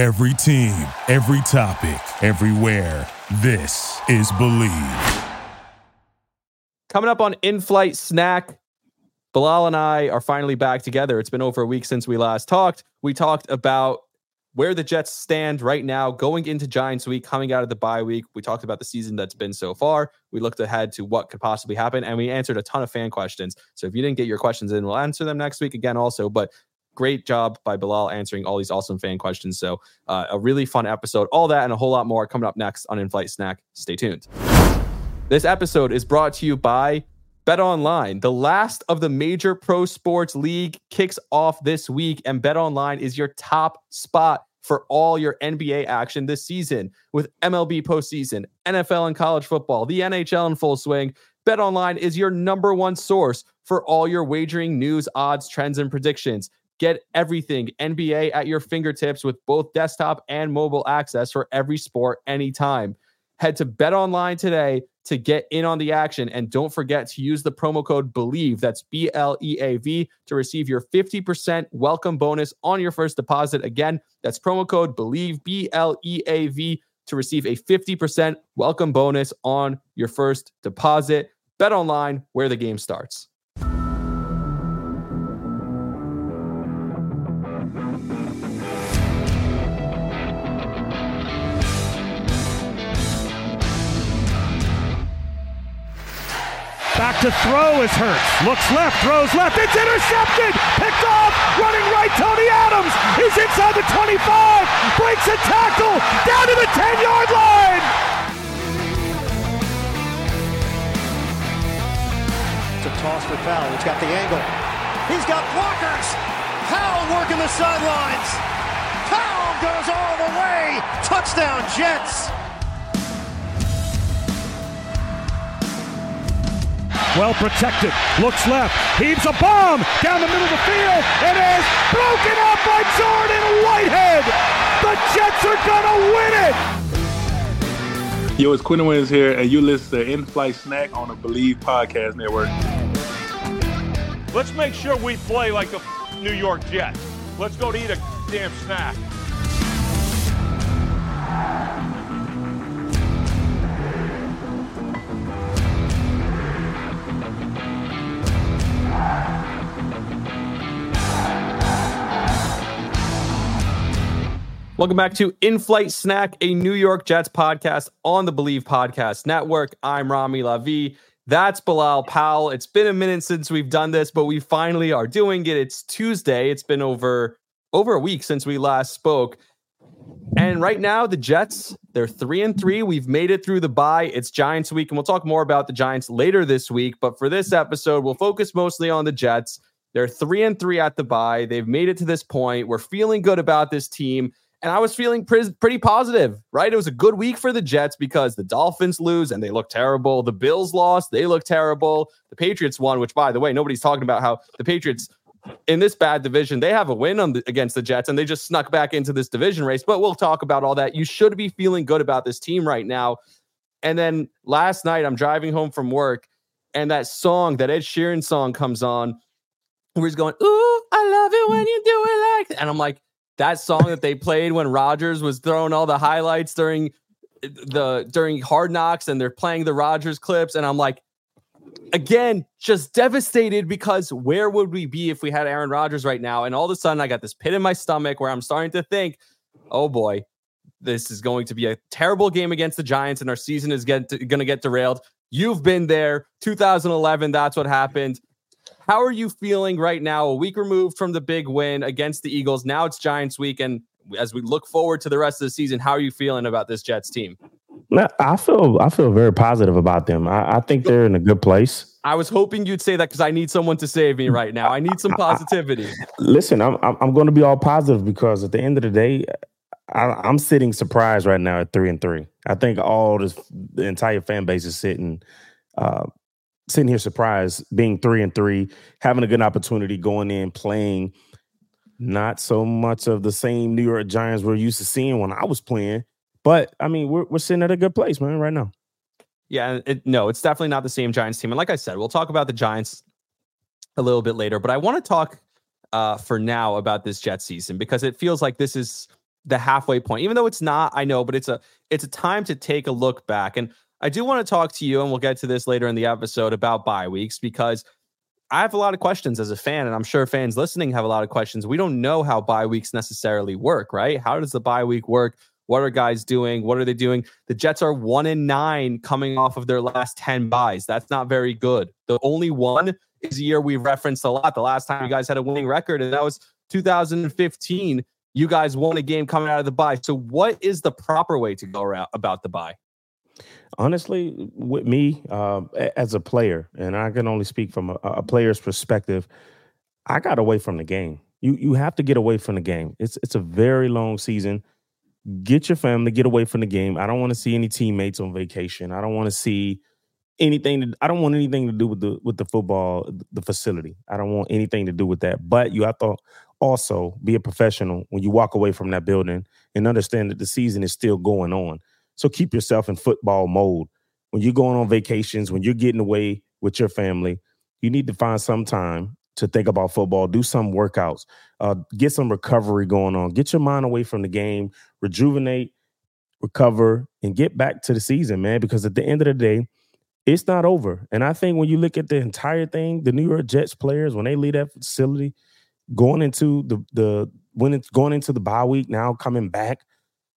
Every team, every topic, everywhere. This is Bleav. Coming up on In Flight Snack, Bilal and I are finally back together. It's been over a week since we last talked. We talked about where the Jets stand right now going into Giants week, coming out of the bye week. We talked about the season that's been so far. We looked ahead to what could possibly happen, and we answered a ton of fan questions. So if you didn't get your questions in, we'll answer them next week again also. But great job by Bilal answering all these awesome fan questions. So, uh, a really fun episode. All that and a whole lot more coming up next on In Flight Snack. Stay tuned. This episode is brought to you by Bet Online. The last of the major pro sports league kicks off this week, and Bet Online is your top spot for all your NBA action this season with MLB postseason, NFL and college football, the NHL in full swing. Bet Online is your number one source for all your wagering news, odds, trends, and predictions. Get everything NBA at your fingertips with both desktop and mobile access for every sport anytime. Head to Bet Online today to get in on the action and don't forget to use the promo code BLEAV that's B L E A V to receive your 50% welcome bonus on your first deposit. Again, that's promo code BLEAV B L E A V to receive a 50% welcome bonus on your first deposit. Bet Online where the game starts. Back to throw is Hurts. Looks left, throws left. It's intercepted. Picked off. Running right, Tony Adams. He's inside the 25. Breaks a tackle. Down to the 10 yard line. It's a toss for Powell. He's got the angle. He's got blockers. Powell working the sidelines. Powell goes all the way. Touchdown, Jets. Well protected. Looks left. Heaves a bomb down the middle of the field. It is broken up by Jordan Whitehead. The Jets are going to win it. Yo, it's Quinnen Williams here, and you listen to In Flight Snack on the Bleav Podcast Network. Let's make sure we play like the New York Jets. Let's go to eat a damn snack. Welcome back to In Flight Snack, a New York Jets podcast on the Bleav Podcast Network. I'm Rami Lavi. That's Bilal Powell. It's been a minute since we've done this, but we finally are doing it. It's Tuesday. It's been over over a week since we last spoke. And right now, the Jets, they're three and three. We've made it through the bye. It's Giants week, and we'll talk more about the Giants later this week. But for this episode, we'll focus mostly on the Jets. They're three and three at the bye. They've made it to this point. We're feeling good about this team. And I was feeling pre- pretty positive, right? It was a good week for the Jets because the Dolphins lose and they look terrible. The Bills lost, they look terrible. The Patriots won, which, by the way, nobody's talking about how the Patriots in this bad division, they have a win on the, against the Jets and they just snuck back into this division race. But we'll talk about all that. You should be feeling good about this team right now. And then last night, I'm driving home from work and that song, that Ed Sheeran song comes on where he's going, Ooh, I love it when you do it like that. And I'm like, that song that they played when Rodgers was throwing all the highlights during the during Hard Knocks and they're playing the Rodgers clips and I'm like again just devastated because where would we be if we had Aaron Rodgers right now? And all of a sudden I got this pit in my stomach where I'm starting to think oh boy this is going to be a terrible game against the Giants and our season is going to get derailed. You've been there. 2011 that's what happened how are you feeling right now? A week removed from the big win against the Eagles. Now it's Giants week. And as we look forward to the rest of the season, how are you feeling about this Jets team? I feel I feel very positive about them. I, I think they're in a good place. I was hoping you'd say that because I need someone to save me right now. I need some positivity. Listen, I'm I'm, I'm going to be all positive because at the end of the day, I, am sitting surprised right now at three and three. I think all this the entire fan base is sitting uh, sitting here surprised being three and three, having a good opportunity going in, playing not so much of the same New York Giants we're used to seeing when I was playing. But I mean, we're we're sitting at a good place, man, right now. Yeah, it, no, it's definitely not the same Giants team. And like I said, we'll talk about the Giants a little bit later. But I want to talk uh, for now about this Jet season because it feels like this is the halfway point. Even though it's not, I know, but it's a it's a time to take a look back. And I do want to talk to you, and we'll get to this later in the episode about bye weeks because I have a lot of questions as a fan, and I'm sure fans listening have a lot of questions. We don't know how bye weeks necessarily work, right? How does the bye week work? What are guys doing? What are they doing? The Jets are one in nine coming off of their last 10 byes. That's not very good. The only one is a year we've referenced a lot. The last time you guys had a winning record, and that was 2015. You guys won a game coming out of the bye. So, what is the proper way to go about the bye? Honestly, with me uh, as a player, and I can only speak from a, a player's perspective, I got away from the game. You you have to get away from the game. It's it's a very long season get your family, get away from the game. I don't want to see any teammates on vacation. I don't want to see anything. To, I don't want anything to do with the with the football, the facility. I don't want anything to do with that. But you have to also be a professional when you walk away from that building and understand that the season is still going on. So keep yourself in football mode. When you're going on vacations, when you're getting away with your family, you need to find some time to think about football, do some workouts, uh, get some recovery going on, get your mind away from the game, rejuvenate, recover, and get back to the season, man. Because at the end of the day, it's not over. And I think when you look at the entire thing, the New York Jets players, when they leave that facility, going into the the when it's going into the bye week now, coming back,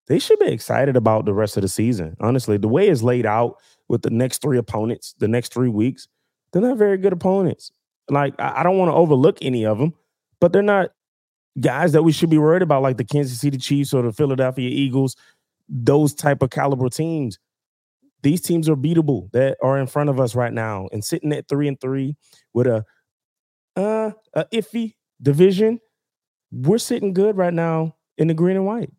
they should be excited about the rest of the season. Honestly, the way it's laid out with the next three opponents, the next three weeks, they're not very good opponents. Like I don't want to overlook any of them, but they're not guys that we should be worried about, like the Kansas City Chiefs or the Philadelphia Eagles, those type of caliber teams. These teams are beatable that are in front of us right now, and sitting at three and three with a uh a iffy division, we're sitting good right now in the green and white.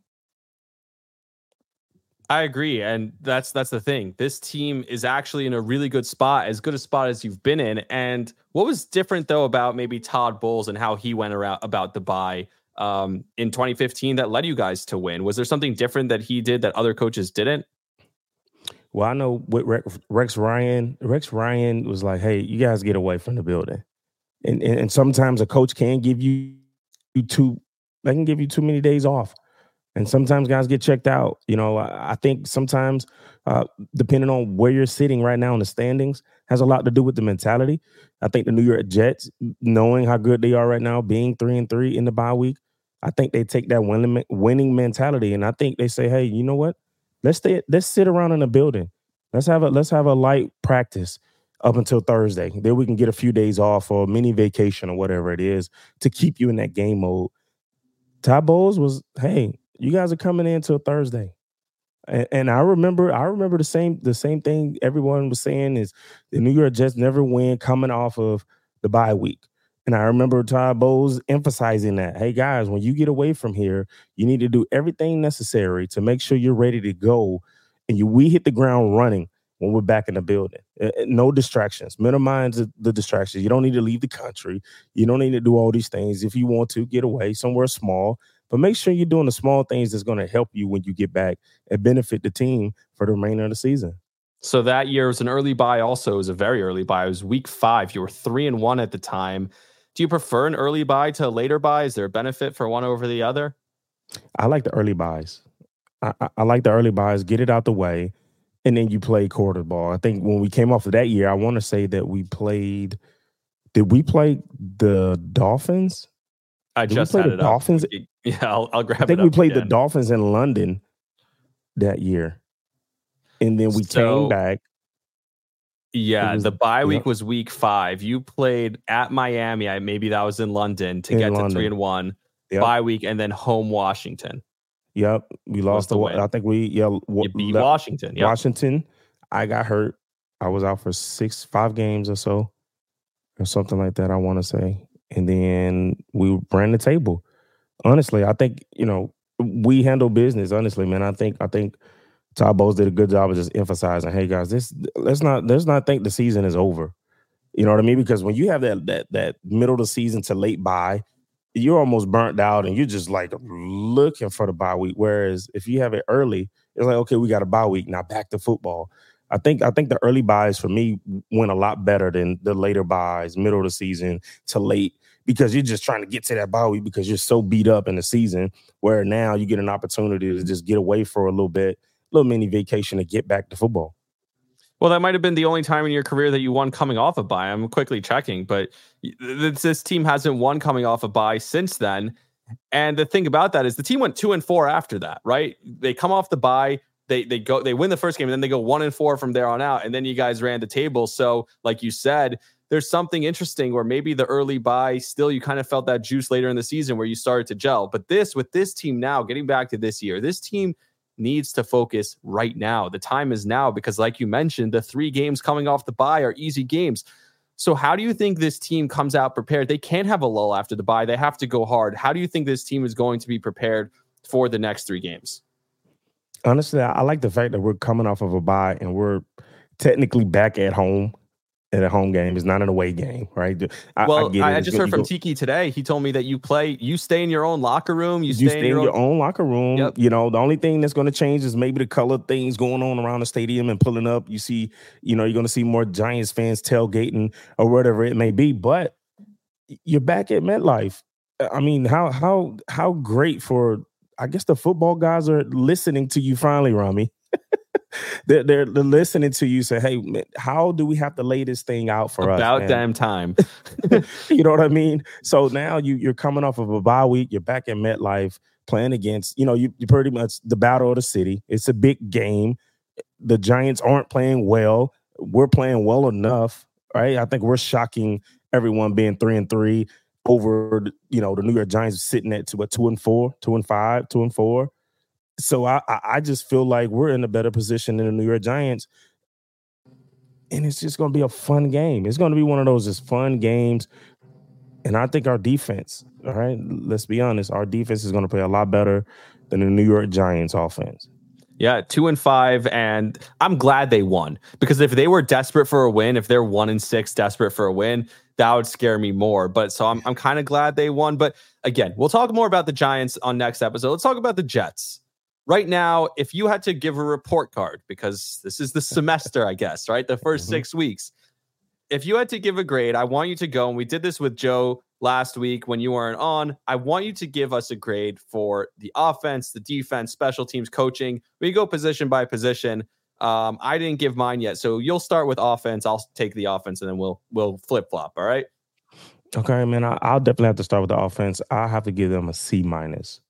I agree, and that's that's the thing. This team is actually in a really good spot, as good a spot as you've been in. And what was different though about maybe Todd Bowles and how he went around about the bye um, in 2015 that led you guys to win? Was there something different that he did that other coaches didn't? Well, I know with Rex, Ryan, Rex Ryan was like, "Hey, you guys get away from the building," and and, and sometimes a coach can give you you too, they can give you too many days off and sometimes guys get checked out. You know, I, think sometimes, uh, depending on where you're sitting right now in the standings, has a lot to do with the mentality. I think the New York Jets, knowing how good they are right now, being three and three in the bye week, I think they take that winning winning mentality, and I think they say, "Hey, you know what? Let's stay. Let's sit around in the building. Let's have a let's have a light practice." Up until Thursday, then we can get a few days off or a mini vacation or whatever it is to keep you in that game mode. Todd Bowles was, hey, you guys are coming in till Thursday. And, and, I remember, I remember the same, the same thing everyone was saying is the New York Jets never win coming off of the bye week. And I remember Todd Bowles emphasizing that, hey guys, when you get away from here, you need to do everything necessary to make sure you're ready to go. And you, we hit the ground running when we're back in the building. No distractions. Minimize the, distractions. You don't need to leave the country. You don't need to do all these things. If you want to, get away somewhere small but make sure you're doing the small things that's going to help you when you get back and benefit the team for the remainder of the season. So that year was an early bye. Also, it was a very early bye. It was week five. You were three and one at the time. Do you prefer an early bye to a later bye? Is there a benefit for one over the other? I like the early byes. I, I, I like the early byes. Get it out the way, and then you play quarter ball. I think when we came off of that year, I want to say that we played. Did we play the Dolphins? I Did just we play the Dolphins. Up. Yeah, I'll, I'll grab. I think we played again. the Dolphins in London that year, and then we so, came back. Yeah, was, the bye week was week five. You played at Miami. I, maybe that was in London to in get London. to three and one. Yep. Bye week and then home Washington. Yep, we lost the. Win. I think we yeah. W- beat Washington. Yep. Washington. I got hurt. I was out for six, five games or so, or something like that. I want to say, and then we ran the table honestly, I think you know we handle business. Honestly, man, I think I think Todd Bowles did a good job of just emphasizing, hey guys, this let's not let's not think the season is over. You know what I mean? Because when you have that that that middle of the season to late bye, you're almost burnt out and you're just like looking for the bye week. Whereas if you have it early, it's like, okay, we got a bye week. Now back to football. I think I think the early byes for me went a lot better than the later byes, middle of the season to late because you're just trying to get to that bye week because you're so beat up in the season. Where now you get an opportunity to just get away for a little bit, little mini vacation to get back to football. Well, that might have been the only time in your career that you won coming off a bye. I'm quickly checking, but this, team hasn't won coming off a bye since then. And the thing about that is the team went two and four after that, right? They come off the bye, they they go they win the first game, and then they go one and four from there on out. And then you guys ran the table. So, like you said, there's something interesting where maybe the early bye still you kind of felt that juice later in the season where you started to gel. But this with this team now, getting back to this year, this team needs to focus right now. The time is now because, like you mentioned, the three games coming off the bye are easy games. So, how do you think this team comes out prepared? They can't have a lull after the bye. They have to go hard. How do you think this team is going to be prepared for the next three games? Honestly, I like the fact that we're coming off of a bye and we're technically back at home at a home game. It's not an away game, right? I, well, I, I just heard from go, Tiki today. He told me that you play, you stay in your own locker room. You stay, you stay in, your, in your own, own, locker room. Yep. You know, the only thing that's going to change is maybe the color things going on around the stadium and pulling up. You see, you know, you're going to see more Giants fans tailgating or whatever it may be. But you're back at MetLife. Uh, I mean, how how how great for I guess the football guys are listening to you finally, Rami they're, they're, listening to you say, "Hey, man, how do we have to lay this thing out for About us?" About damn time. you know what I mean? So now you you're coming off of a bye week. You're back in MetLife playing against you know you, you pretty much the battle of the city. It's a big game. The Giants aren't playing well. We're playing well enough, right? I think we're shocking everyone being three and three over you know the New York Giants sitting at two, what, two and four, two and five, two and four so I I just feel like we're in a better position than the New York Giants. And it's just going to be a fun game. It's going to be one of those just fun games. And I think our defense, all right, let's be honest, our defense is going to play a lot better than the New York Giants offense. Yeah, two and five, and I'm glad they won because if they were desperate for a win, if they're one and six, desperate for a win, that would scare me more. But so I'm I'm kind of glad they won. But again, we'll talk more about the Giants on next episode. Let's talk about the Jets right now, if you had to give a report card, because this is the semester, I guess, right? The 1st mm-hmm. six weeks. If you had to give a grade, I want you to go, and we did this with Joe last week when you weren't on. I want you to give us a grade for the offense, the defense, special teams, coaching. We go position by position. Um, I didn't give mine yet, so you'll start with offense. I'll take the offense, and then we'll we'll flip flop. All right. Okay, man. I, will definitely have to start with the offense. I have to give them a C minus.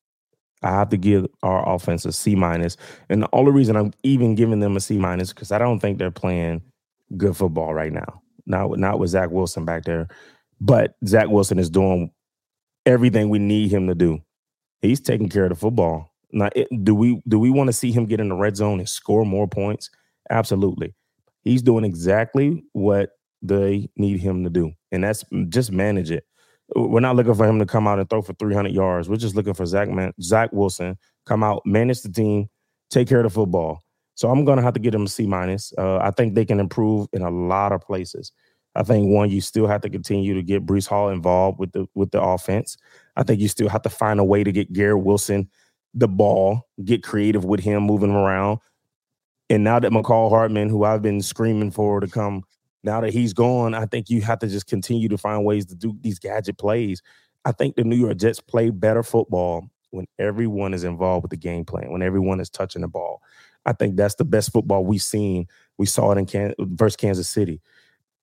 I have to give our offense a C minus. And the only reason I'm even giving them a C minus because I don't think they're playing good football right now. Not not with Zach Wilson back there, but Zach Wilson is doing everything we need him to do. He's taking care of the football. Now, it, do we do we want to see him get in the red zone and score more points? Absolutely. He's doing exactly what they need him to do, and that's just manage it. We're not looking for him to come out and throw for 300 yards. We're just looking for Zach Man- Zach Wilson come out, manage the team, take care of the football. So I'm going to have to get him a C minus. Uh, I think they can improve in a lot of places. I think one, you still have to continue to get Breece Hall involved with the with the offense. I think you still have to find a way to get Garrett Wilson the ball, get creative with him moving around. And now that Mecole Hardman, who I've been screaming for to come now that he's gone, I think you have to just continue to find ways to do these gadget plays. I think the New York Jets play better football when everyone is involved with the game plan, when everyone is touching the ball. I think that's the best football we've seen. We saw it in Can- versus Kansas City.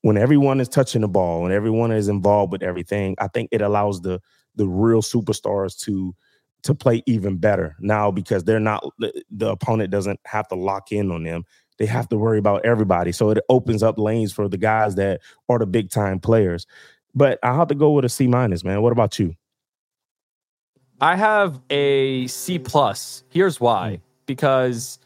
When everyone is touching the ball, when everyone is involved with everything, I think it allows the the real superstars to to play even better now because they're not the opponent doesn't have to lock in on them they have to worry about everybody. So it opens up lanes for the guys that are the big time players. But I have to go with a C minus, man. What about you? I have a C plus. Here's why. Mm. Because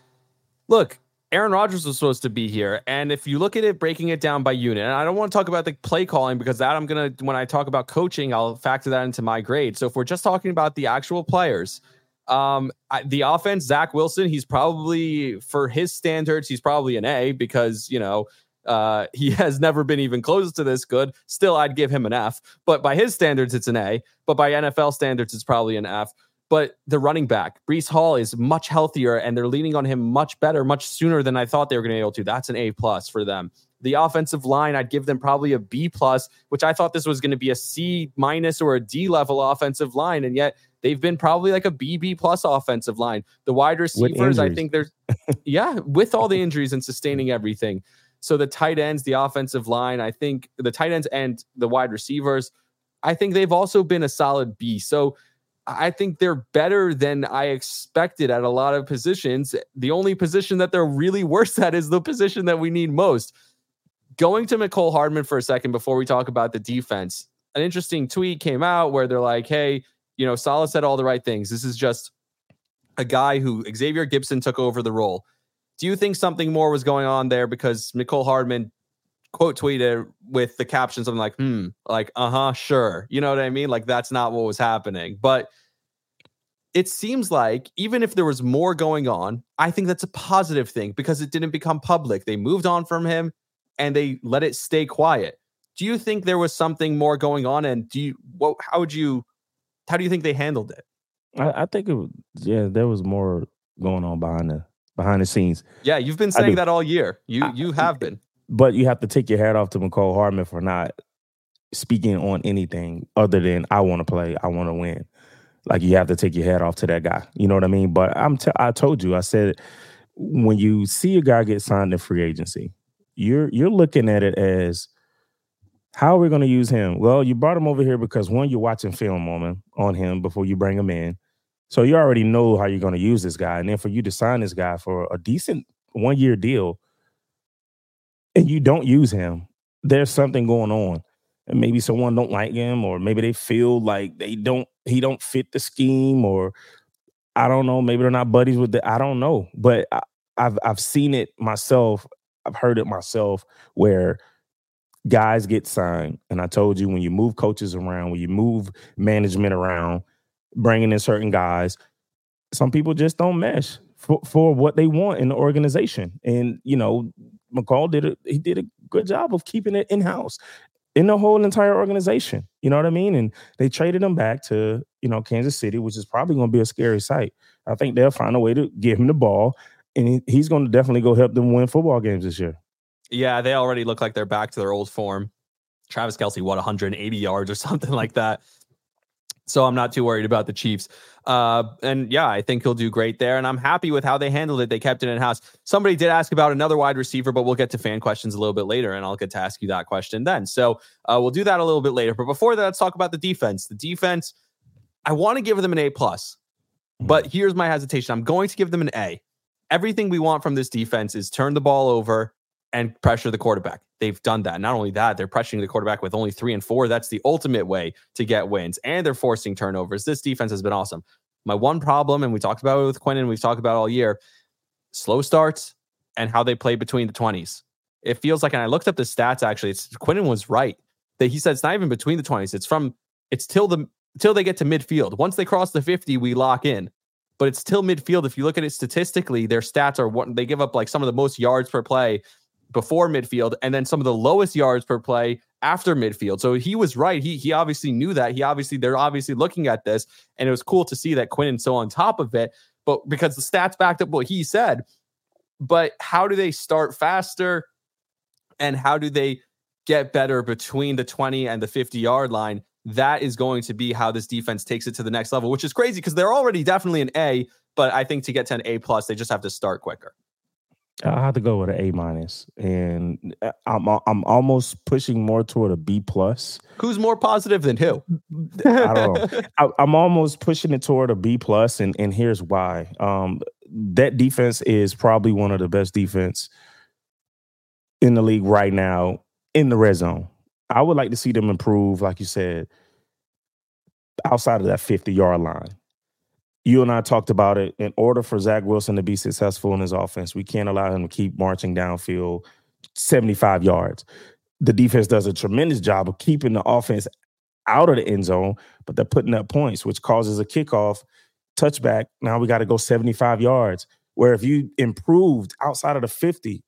look, Aaron Rodgers was supposed to be here. And if you look at it, breaking it down by unit, and I don't want to talk about the play calling because that I'm going to, when I talk about coaching, I'll factor that into my grade. So if we're just talking about the actual players, um, I, the offense, Zach Wilson, he's probably for his standards, he's probably an A because you know uh, he has never been even close to this good. Still, I'd give him an F, but by his standards, it's an A. But by NFL standards, it's probably an F. but the running back, Breece Hall, is much healthier and they're leaning on him much better, much sooner than I thought they were going to be able to. That's an A plus for them. The offensive line, I'd give them probably a B plus, which I thought this was going to be a C minus or a D level offensive line, and yet they've been probably like a BB plus offensive line. The wide receivers, I think there's, yeah, with all the injuries and sustaining everything. So the tight ends, the offensive line, I think the tight ends and the wide receivers, I think they've also been a solid B. So I think they're better than I expected at a lot of positions. The only position that they're really worse at is the position that we need most going to Mecole Hardman for a second before we talk about the defense. An interesting tweet came out where they're like, hey, you know, Saleh said all the right things. This is just a guy who Xavier Gipson took over the role. Do you think something more was going on there because Mecole Hardman quote tweeted with the caption something like, hmm, like, uh huh, sure. You know what I mean? Like, that's not what was happening. But it seems like even if there was more going on, I think that's a positive thing because it didn't become public. They moved on from him and they let it stay quiet. Do you think there was something more going on? And do you what how would you how do you think they handled it? I, I think it was yeah, there was more going on behind the behind the scenes. Yeah, you've been saying that all year. You I, you have been. But you have to take your hat off to Mecole Hardman for not speaking on anything other than I want to play, I want to win. Like you have to take your head off to that guy. You know what I mean? But I'm t- I told you, I said when you see a guy get signed in free agency, you're you're looking at it as how are we going to use him? Well, you brought him over here because one, you're watching film on him on him before you bring him in. So you already know how you're going to use this guy. And then for you to sign this guy for a decent one year deal and you don't use him, there's something going on. And maybe someone don't like him, or maybe they feel like they don't he don't fit the scheme, or I don't know, maybe they're not buddies with the I don't know. But I, I've I've seen it myself I've heard it myself where guys get signed. And I told you when you move coaches around, when you move management around, bringing in certain guys, some people just don't mesh for, for what they want in the organization. And, you know, Mecole did it, he did a good job of keeping it in-house in the whole entire organization. You know what I mean? And they traded him back to, you know, Kansas City, which is probably going to be a scary sight. I think they'll find a way to give him the ball and he's going to definitely go help them win football games this year. Yeah, they already look like they're back to their old form. Travis Kelce, what 180 yards or something like that. So I'm not too worried about the Chiefs. Uh, and yeah, I think he'll do great there. And I'm happy with how they handled it. They kept it in house. Somebody did ask about another wide receiver, but we'll get to fan questions a little bit later, and I'll get to ask you that question then. So uh, we'll do that a little bit later. But before that, let's talk about the defense. The defense, I want to give them an A plus, but mm-hmm. here's my hesitation. I'm going to give them an A everything we want from this defense is turn the ball over and pressure the quarterback. They've done that. Not only that, they're pressuring the quarterback with only three and four. That's the ultimate way to get wins. And they're forcing turnovers. This defense has been awesome. My one problem, and we talked about it with Quinnen, we've talked about all year, slow starts and how they play between the 20s. It feels like, and I looked up the stats actually, it's Quinnen was right. That he said it's not even between the 20s. It's from it's till the till they get to midfield. Once they cross the 50, we lock in but it's till midfield. If you look at it statistically, their stats are what they give up like some of the most yards per play before midfield and then some of the lowest yards per play after midfield. So he was right. He he obviously knew that. He obviously they're obviously looking at this and it was cool to see that Quinnen's so on top of it, but because the stats backed up what he said. But how do they start faster and how do they get better between the 20 and the 50 yard line? that is going to be how this defense takes it to the next level, which is crazy because they're already definitely an A, but I think to get to an A plus, they just have to start quicker. I have to go with an A minus, and uh, I'm I'm almost pushing more toward a B plus. Who's more positive than who? I don't know. I, am almost pushing it toward a B plus, and and here's why. Um, that defense is probably one of the best defense in the league right now in the red zone. I would like to see them improve, like you said, outside of that 50 yard line. You and I talked about it. In order for Zach Wilson to be successful in his offense, we can't allow him to keep marching downfield 75 yards. The defense does a tremendous job of keeping the offense out of the end zone, but they're putting up points, which causes a kickoff touchback. Now we got to go 75 yards. Where if you improved outside of the 50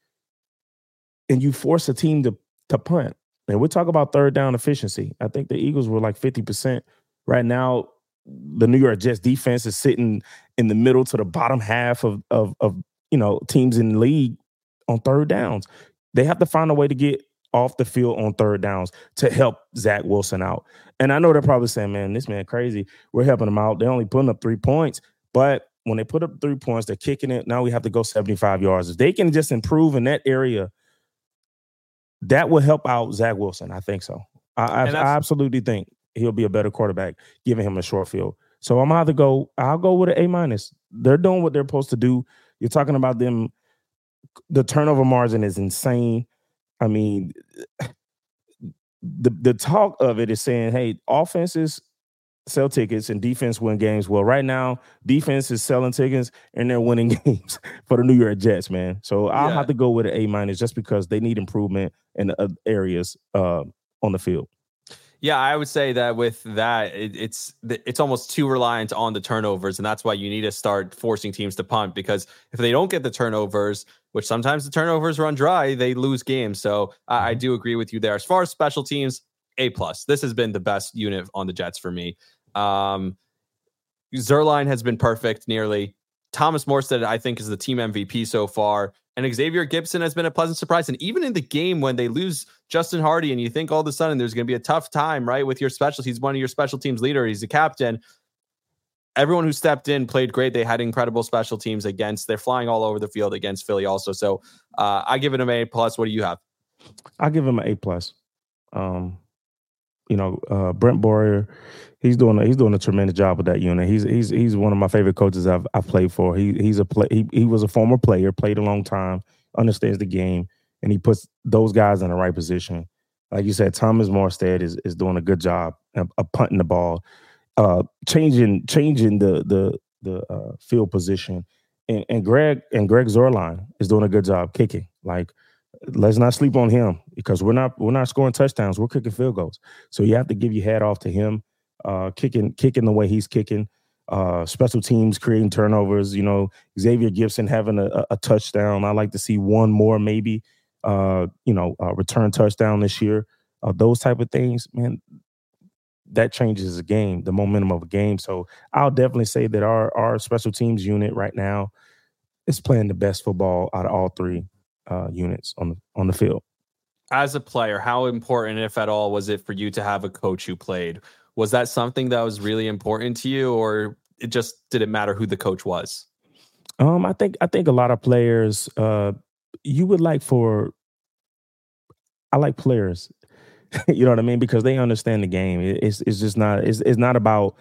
and you force a team to, to punt, and we talk about third down efficiency. I think the Eagles were like 50%. Right now, the New York Jets defense is sitting in the middle to the bottom half of of, of you know teams in the league on third downs. They have to find a way to get off the field on third downs to help Zach Wilson out. And I know they're probably saying, man, this man crazy. We're helping him out. They're only putting up three points. But when they put up three points, they're kicking it. Now we have to go 75 yards. If they can just improve in that area, that will help out Zach Wilson. I think so. I, I, I absolutely think he'll be a better quarterback, giving him a short field. So I'm either go, I'll go with an A minus. They're doing what they're supposed to do. You're talking about them. The turnover margin is insane. I mean, the the talk of it is saying, hey, offenses sell tickets and defense win games. Well, right now, defense is selling tickets and they're winning games for the New York Jets, man. So I'll yeah. have to go with an A minus just because they need improvement in the areas uh, on the field. Yeah, I would say that with that, it, it's it's almost too reliant on the turnovers, and that's why you need to start forcing teams to punt because if they don't get the turnovers, which sometimes the turnovers run dry, they lose games. So I, I mm-hmm. do agree with you there. As far as special teams, A plus. This has been the best unit on the Jets for me. Um, Zuerlein has been perfect nearly. Thomas Morstead, I think, is the team MVP so far. And Xavier Gipson has been a pleasant surprise. And even in the game when they lose Justin Hardy and you think all of a sudden there's going to be a tough time, right, with your special, he's one of your special teams leader. He's a captain. Everyone who stepped in played great. They had incredible special teams against. They're flying all over the field against Philly also. So uh, I give it an A plus. What do you have? I give him an A plus. Um, you know, uh, Brant Boyer, he's doing a, he's doing a tremendous job with that unit. He's he's he's one of my favorite coaches I've I've played for. He he's a play he, he was a former player, played a long time, understands the game, and he puts those guys in the right position. Like you said, Thomas Morstead is is doing a good job of, of punting the ball, uh, changing changing the the the uh, field position, and, and Greg and Greg Zuerlein is doing a good job kicking. Like let's not sleep on him because we're not we're not scoring touchdowns. We're kicking field goals. So you have to give your hat off to him, uh, kicking kicking the way he's kicking. Uh, special teams creating turnovers. You know, Xavier Gipson having a, a touchdown. I like to see one more, maybe. Uh, you know, return touchdown this year. Uh, those type of things, man. That changes the game, the momentum of a game. So I'll definitely say that our our special teams unit right now is playing the best football out of all three uh, units on the on the field. As a player, how important, if at all, was it for you to have a coach who played? Was that something that was really important to you, or it just didn't matter who the coach was? Um, I think I think a lot of players, uh, you would like for. I like players, you know what I mean, because they understand the game. It's it's just not it's it's not about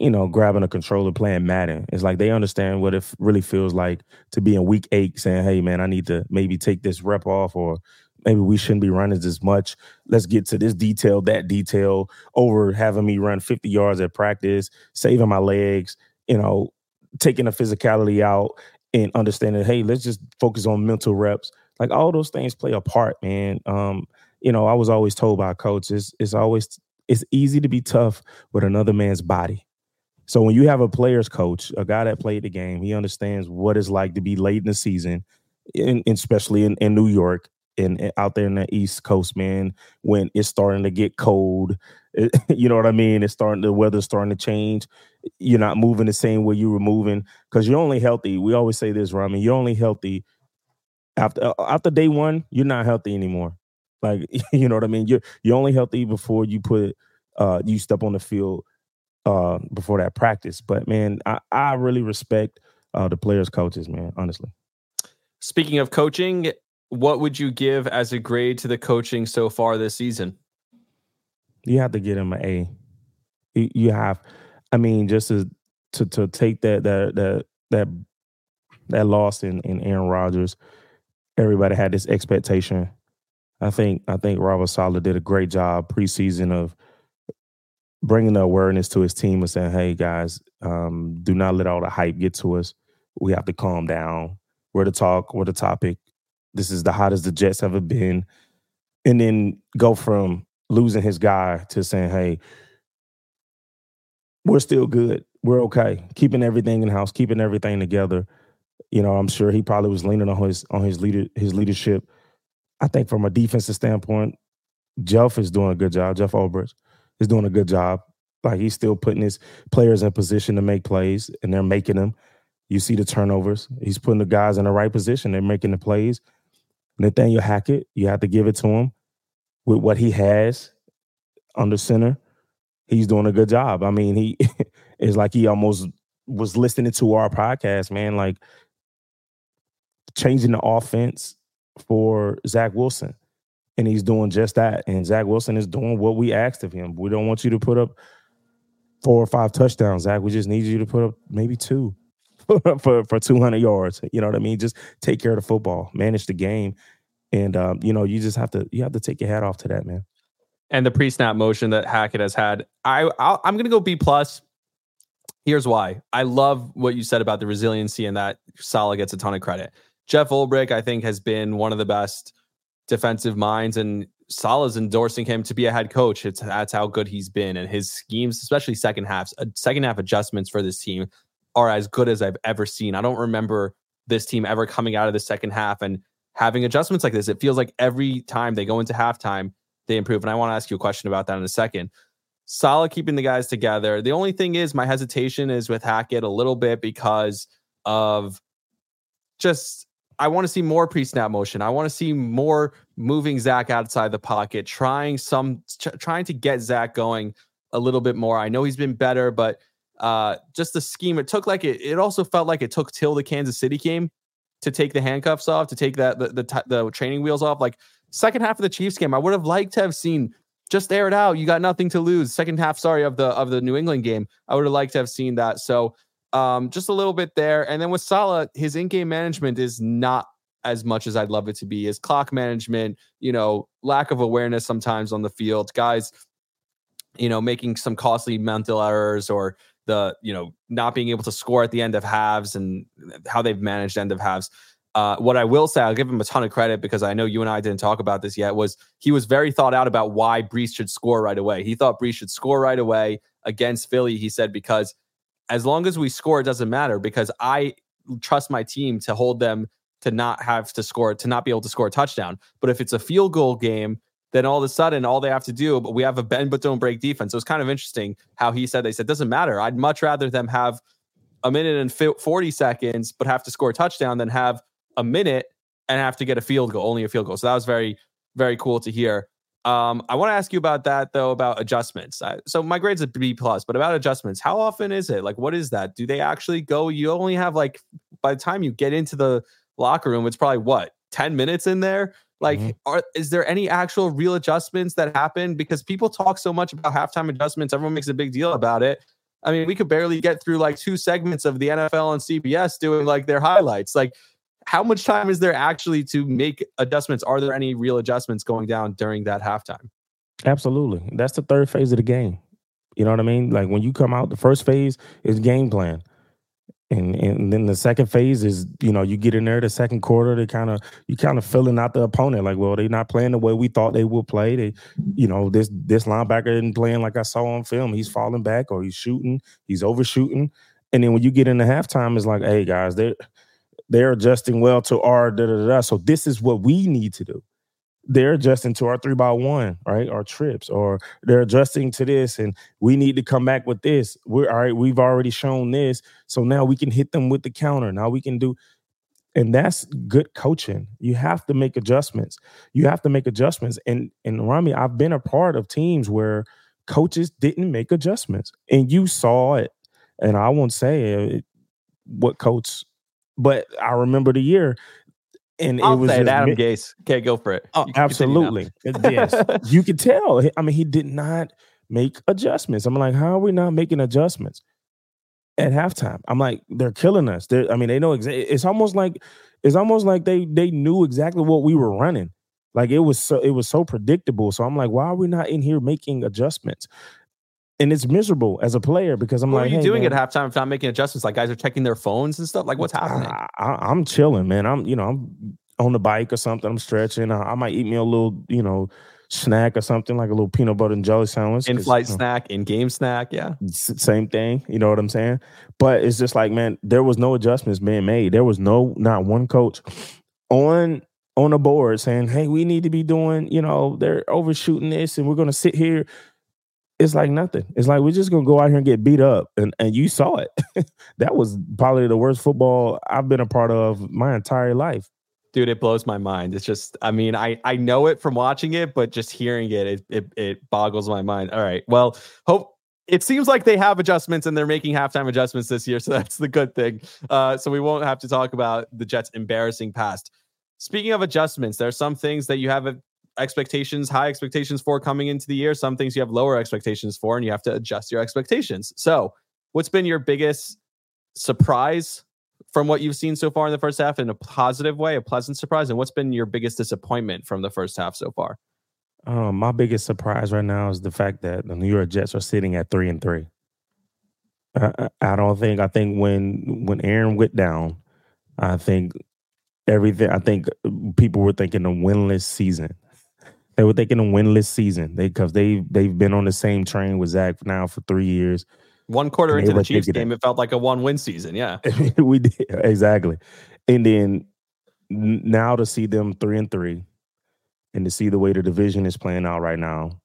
you know, grabbing a controller playing Madden. It's like they understand what it really feels like to be in week eight saying, hey, man, I need to maybe take this rep off or maybe we shouldn't be running as much. Let's get to this detail, that detail over having me run 50 yards at practice, saving my legs, you know, taking the physicality out and understanding, hey, let's just focus on mental reps. Like all those things play a part, man. Um, you know, I was always told by coaches, it's always it's easy to be tough with another man's body. So when you have a player's coach, a guy that played the game, he understands what it's like to be late in the season, in, especially in, in New York and, out there in the East Coast, man, when it's starting to get cold. It, you know what I mean? It's starting the weather's starting to change. You're not moving the same way you were moving because you're only healthy. We always say this, Rami. You're only healthy after uh, after day one. You're not healthy anymore. Like you know what I mean? You're you're only healthy before you put uh you step on the field uh, before that practice. But man, I, I really respect uh, the players' coaches, man. Honestly. Speaking of coaching, what would you give as a grade to the coaching so far this season? You have to get him an A. You have, I mean, just to to, to take that that that that that loss in, in Aaron Rodgers, everybody had this expectation. I think I think Robert Saleh did a great job preseason of bringing the awareness to his team and saying, "Hey guys, um, do not let all the hype get to us. We have to calm down. We're the talk. We're the topic. This is the hottest the Jets ever been." And then go from losing his guy to saying, "Hey, we're still good. We're okay. Keeping everything in house, keeping everything together." You know, I'm sure he probably was leaning on his on his leader his leadership. I think from a defensive standpoint, Jeff is doing a good job. Jeff Ulbrich is doing a good job. Like he's still putting his players in position to make plays, and they're making them. You see the turnovers. He's putting the guys in the right position. They're making the plays. Nathaniel Hackett, you have to give it to him with what he has under center. He's doing a good job. I mean, he is like he almost was listening to our podcast, man. Like changing the offense for Zach Wilson. And he's doing just that. And Zach Wilson is doing what we asked of him. We don't want you to put up four or five touchdowns, Zach. We just need you to put up maybe two for, for 200 yards. You know what I mean? Just take care of the football, manage the game. And, um, you know, you just have to, you have to take your hat off to that, man. And the pre-snap motion that Hackett has had, I i am going to go B plus. Here's why. I love what you said about the resiliency and that Saleh gets a ton of credit. Jeff Ulbrich, I think, has been one of the best defensive minds, and Saleh's endorsing him to be a head coach. It's that's how good he's been, and his schemes, especially second halves, uh, second half adjustments for this team, are as good as I've ever seen. I don't remember this team ever coming out of the second half and having adjustments like this. It feels like every time they go into halftime, they improve. And I want to ask you a question about that in a second. Salah keeping the guys together. The only thing is, my hesitation is with Hackett a little bit because of just I want to see more pre-snap motion. I want to see more moving Zach outside the pocket, trying some, trying to get Zach going a little bit more. I know he's been better, but uh, just the scheme. It took like it. It also felt like it took till the Kansas City game to take the handcuffs off, to take that the the, the training wheels off. Like second half of the Chiefs game, I would have liked to have seen just air it out. You got nothing to lose. Second half, sorry, of the of the New England game, I would have liked to have seen that. So um, just a little bit there. And then with Saleh, his in-game management is not as much as I'd love it to be. His clock management, you know, lack of awareness sometimes on the field, guys, you know, making some costly mental errors or the, you know, not being able to score at the end of halves and how they've managed end of halves. Uh, what I will say, I'll give him a ton of credit because I know you and I didn't talk about this yet. Was he was very thought out about why Breece should score right away? He thought Breece should score right away against Philly. He said because as long as we score, it doesn't matter because I trust my team to hold them to not have to score, to not be able to score a touchdown. But if it's a field goal game, then all of a sudden, all they have to do, but we have a bend but don't break defense. So it's kind of interesting how he said they said doesn't matter. I'd much rather them have a minute and 40 seconds, but have to score a touchdown than have a minute and have to get a field goal, only a field goal. So that was very, very cool to hear. Um, I want to ask you about that though, about adjustments. I, so my grade's a B plus, but about adjustments, how often is it? Like, what is that? Do they actually go? You only have like by the time you get into the locker room, it's probably what ten minutes in there. Like, mm-hmm. are is there any actual real adjustments that happen? Because people talk so much about halftime adjustments, everyone makes a big deal about it. I mean, we could barely get through like two segments of the NFL and CBS doing like their highlights. Like, how much time is there actually to make adjustments? Are there any real adjustments going down during that halftime? Absolutely. That's the third phase of the game. You know what I mean? Like when you come out, the first phase is game plan. And and then the second phase is, you know, you get in there the second quarter, they kind of you kind of filling out the opponent. Like, well, they're not playing the way we thought they would play. They, you know, this this linebacker isn't playing like I saw on film. He's falling back or he's shooting, he's overshooting. And then when you get into halftime, it's like, hey guys, they're they're adjusting well to our da da da. So this is what we need to do. They're adjusting to our three by one, right? Our trips, or they're adjusting to this, and we need to come back with this. We're all right. We've already shown this, so now we can hit them with the counter. Now we can do, and that's good coaching. You have to make adjustments. You have to make adjustments. And and Rami, I've been a part of teams where coaches didn't make adjustments, and you saw it. And I won't say it, what coach but I remember the year, and I'll it was say it, Adam Gase. Okay, go for it. Oh, absolutely. Uh, yes, you could tell. I mean, he did not make adjustments. I'm like, how are we not making adjustments at halftime? I'm like, they're killing us. They're, I mean, they know exactly. It's almost like it's almost like they they knew exactly what we were running. Like it was so it was so predictable. So I'm like, why are we not in here making adjustments? And it's miserable as a player because I'm what like, are you hey, doing man, at halftime if not making adjustments? Like guys are checking their phones and stuff. Like what's happening? I, am chilling, man. I'm you know I'm on the bike or something. I'm stretching. I, I, might eat me a little you know snack or something like a little peanut butter and jelly sandwich. In flight you know, snack, in game snack, yeah, same thing. You know what I'm saying? But it's just like man, there was no adjustments being made. There was no not one coach on on the board saying, "Hey, we need to be doing, you know, they're overshooting this, and we're going to sit here it's like nothing. It's like we're just gonna go out here and get beat up, and and you saw it. that was probably the worst football I've been a part of my entire life. Dude, it blows my mind. It's just, I mean, I I know it from watching it, but just hearing it, it it, it boggles my mind. All right, well, hope it seems like they have adjustments and they're making halftime adjustments this year, so that's the good thing. Uh, so we won't have to talk about the Jets' embarrassing past. Speaking of adjustments, there are some things that you have expectations, high expectations for coming into the year. Some things you have lower expectations for, and you have to adjust your expectations. So, what's been your biggest surprise from what you've seen so far in the first half in a positive way, a pleasant surprise? And what's been your biggest disappointment from the first half so far? Um, my biggest surprise right now is the fact that the New York Jets are sitting at three and three. I, I don't think. I think when when Aaron went down, I think everything. I think people were thinking a winless season. They were thinking a winless season. They because they they've been on the same train with Zach now for three years. One quarter into the Chiefs game, it felt like a one win season. Yeah, we did exactly. And then now to see them three and three, and to see the way the division is playing out right now,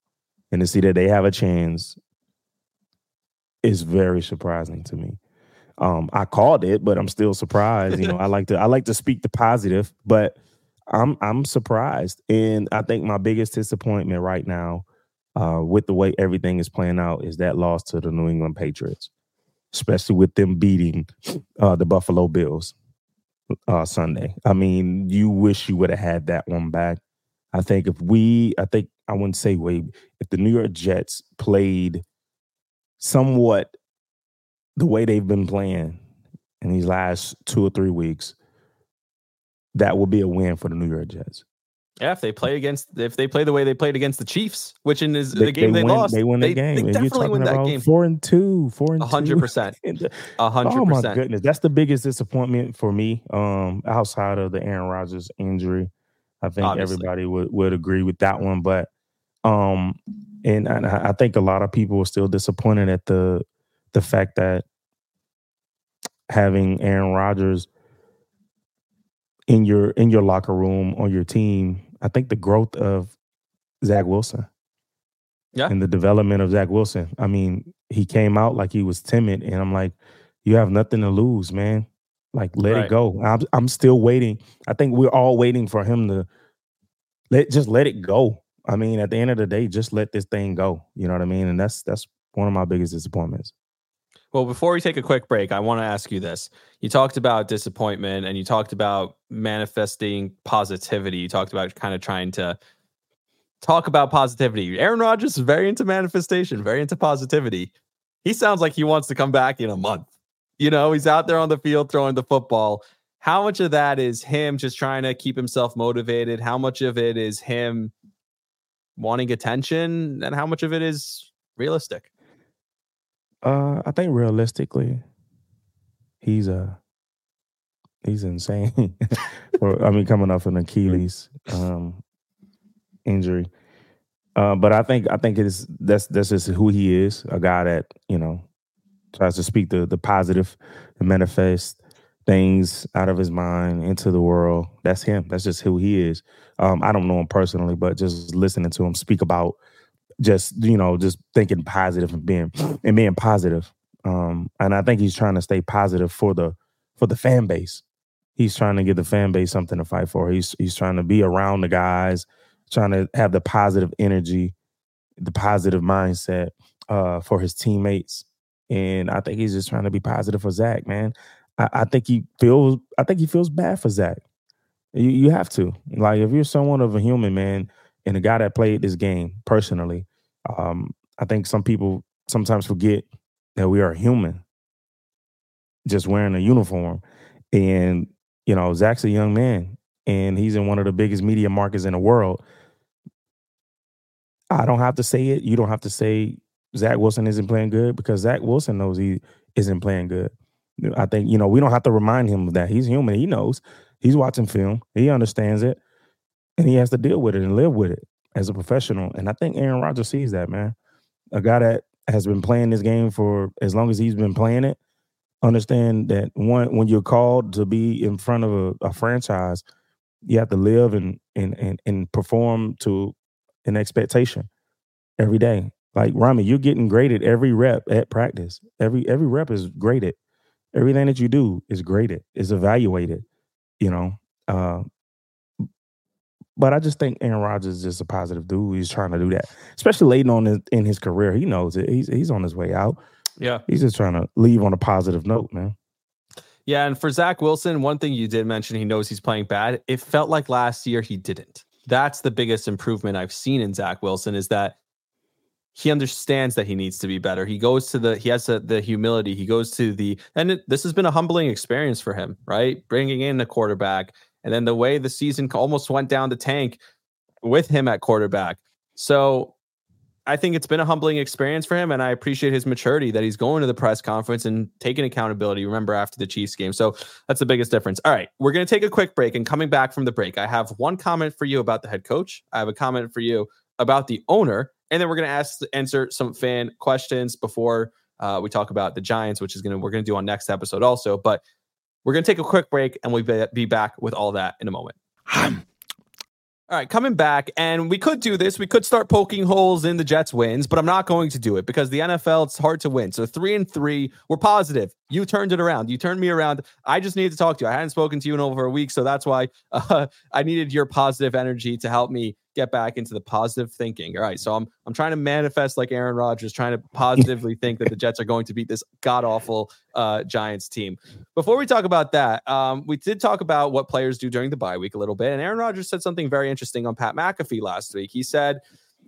and to see that they have a chance, is very surprising to me. Um, I called it, but I'm still surprised. You know, I like to I like to speak the positive, but I'm I'm surprised, and I think my biggest disappointment right now uh, with the way everything is playing out is that loss to the New England Patriots, especially with them beating uh, the Buffalo Bills uh, Sunday. I mean, you wish you would have had that one back. I think if we, I think I wouldn't say wait, if the New York Jets played somewhat the way they've been playing in these last two or three weeks, that will be a win for the New York Jets. Yeah, if they play against, if they play the way they played against the Chiefs, which in is the game they, win, lost, they win the they, game. They definitely win that game. Four and two, four and hundred percent, a hundred Oh my goodness, that's the biggest disappointment for me. Um, outside of the Aaron Rodgers injury, I think Obviously. everybody would would agree with that one. But um, and, and I think a lot of people are still disappointed at the the fact that having Aaron Rodgers in your in your locker room on your team I think the growth of Zach Wilson. Yeah. And the development of Zach Wilson. I mean, he came out like he was timid, and I'm like, you have nothing to lose, man. Like, let right. it go. I'm I'm still waiting. I think we're all waiting for him to let just let it go. I mean, at the end of the day, just let this thing go. You know what I mean? And that's that's one of my biggest disappointments. Well, before we take a quick break, I want to ask you this. You talked about disappointment and you talked about manifesting positivity. You talked about kind of trying to talk about positivity. Aaron Rodgers is very into manifestation, very into positivity. He sounds like he wants to come back in a month. You know, he's out there on the field throwing the football. How much of that is him just trying to keep himself motivated? How much of it is him wanting attention? And how much of it is realistic? Uh, I think realistically, he's a uh, he's insane. I mean, coming off an Achilles um, injury, uh, but I think I think it's that's that's just who he is. A guy that you know tries to speak the the positive and manifest things out of his mind into the world. That's him. That's just who he is. Um, I don't know him personally, but just listening to him speak about just you know just thinking positive and being and being positive. Um and i think he's trying to stay positive for the for the fan base. He's trying to give the fan base something to fight for. He's he's trying to be around the guys trying to have the positive energy the positive mindset uh for his teammates. And i think he's just trying to be positive for zach man. I, I think he feels i think he feels bad for zach. You, you have to. Like if you're someone of a human man and the guy that played this game personally, um, I think some people sometimes forget that we are human, just wearing a uniform. And you know, Zach's a young man, and he's in one of the biggest media markets in the world. I don't have to say it. You don't have to say Zach Wilson isn't playing good because Zach Wilson knows he isn't playing good. I think you know we don't have to remind him of that. He's human. He knows. He's watching film. He understands it and he has to deal with it and live with it as a professional. And I think Aaron Rodgers sees that, man. A guy that has been playing this game for as long as he's been playing it, understand that one when you're called to be in front of a, a franchise, you have to live and, and and and perform to an expectation every day. Like Rami, you're getting graded every rep at practice. Every every rep is graded. Everything that you do is graded, is evaluated. You know, uh, but I just think Aaron Rodgers is just a positive dude. He's trying to do that, especially late on in, in his career. He knows it. He's he's on his way out. Yeah, he's just trying to leave on a positive note, man. Yeah, and for Zach Wilson, one thing you did mention, he knows he's playing bad. It felt like last year he didn't. That's the biggest improvement I've seen in Zach Wilson is that he understands that he needs to be better. He goes to the he has the, the humility. He goes to the and it, this has been a humbling experience for him, right? Bringing in a quarterback and then the way the season almost went down the tank with him at quarterback. So I think it's been a humbling experience for him, and I appreciate his maturity that he's going to the press conference and taking accountability. Remember after the Chiefs game, so that's the biggest difference. All right, we're going to take a quick break, and coming back from the break, I have one comment for you about the head coach. I have a comment for you about the owner, and then we're going to ask answer some fan questions before uh, we talk about the Giants, which is going to we're going to do on next episode also. But we're going to take a quick break, and we'll be back with all that in a moment. All right, coming back, and we could do this. We could start poking holes in the Jets' wins, but I'm not going to do it because the NFL it's hard to win. So three and three, we're positive. You turned it around. You turned me around. I just needed to talk to you. I hadn't spoken to you in over a week, so that's why uh, I needed your positive energy to help me get back into the positive thinking. All right, so I'm I'm trying to manifest like Aaron Rodgers, trying to positively think that the Jets are going to beat this god awful uh, Giants team. Before we talk about that, um, we did talk about what players do during the bye week a little bit, and Aaron Rodgers said something very interesting on Pat McAfee last week. He said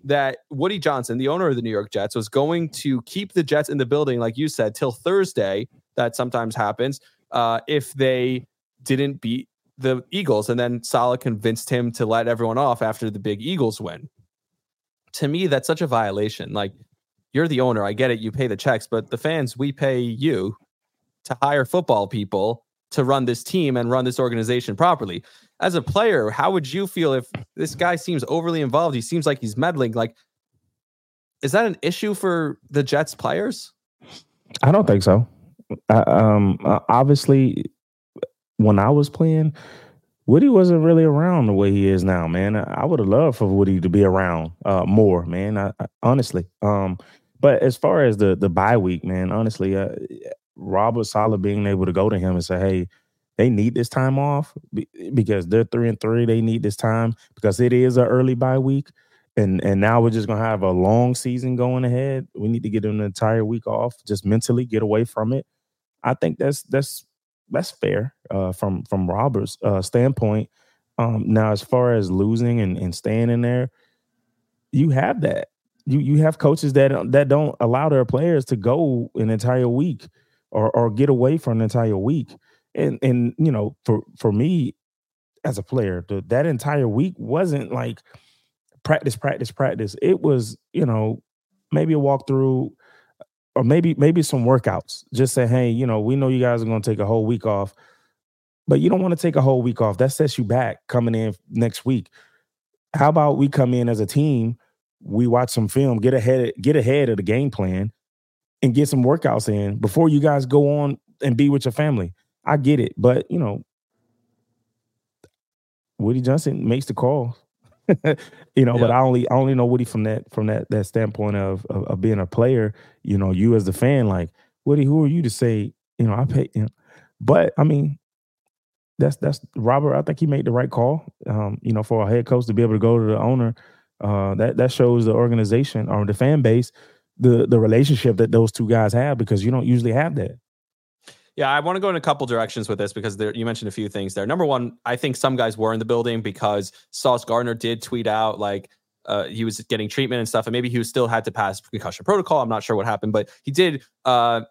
that Woody Johnson, the owner of the New York Jets, was going to keep the Jets in the building, like you said, till Thursday. That sometimes happens uh, if they didn't beat the Eagles, and then Saleh convinced him to let everyone off after the big Eagles win. To me, that's such a violation. Like, you're the owner. I get it. You pay the checks, but the fans, we pay you to hire football people to run this team and run this organization properly. As a player, how would you feel if this guy seems overly involved? He seems like he's meddling. Like, is that an issue for the Jets players? I don't think so. Uh, um, uh, obviously, when I was playing, Woody wasn't really around the way he is now, man. I would have loved for Woody to be around uh, more, man. I, I, honestly, um, but as far as the the bye week, man, honestly, uh, Robert Saleh being able to go to him and say, "Hey, they need this time off because they're three and three. They need this time because it is an early bye week, and and now we're just gonna have a long season going ahead. We need to get an entire week off, just mentally get away from it. I think that's that's that's fair uh, from from Robert's uh, standpoint. Um, now, as far as losing and, and staying in there, you have that. You you have coaches that that don't allow their players to go an entire week or or get away for an entire week. And and you know, for for me as a player, the, that entire week wasn't like practice, practice, practice. It was you know maybe a walkthrough or maybe maybe some workouts. Just say, hey, you know, we know you guys are going to take a whole week off, but you don't want to take a whole week off. That sets you back coming in next week. How about we come in as a team, we watch some film, get ahead, get ahead of the game plan, and get some workouts in before you guys go on and be with your family. I get it, but you know, Woody Johnson makes the call. you know, yeah. but I only I only know Woody from that from that that standpoint of, of, of being a player. You know, you as the fan, like Woody, who are you to say? You know, I pay. You know, but I mean, that's that's Robert. I think he made the right call. Um, you know, for a head coach to be able to go to the owner, uh, that that shows the organization or the fan base the the relationship that those two guys have because you don't usually have that. Yeah, I want to go in a couple directions with this because there, you mentioned a few things there. Number one, I think some guys were in the building because Sauce Gardner did tweet out like uh, he was getting treatment and stuff, and maybe he was still had to pass concussion protocol. I'm not sure what happened, but he did uh,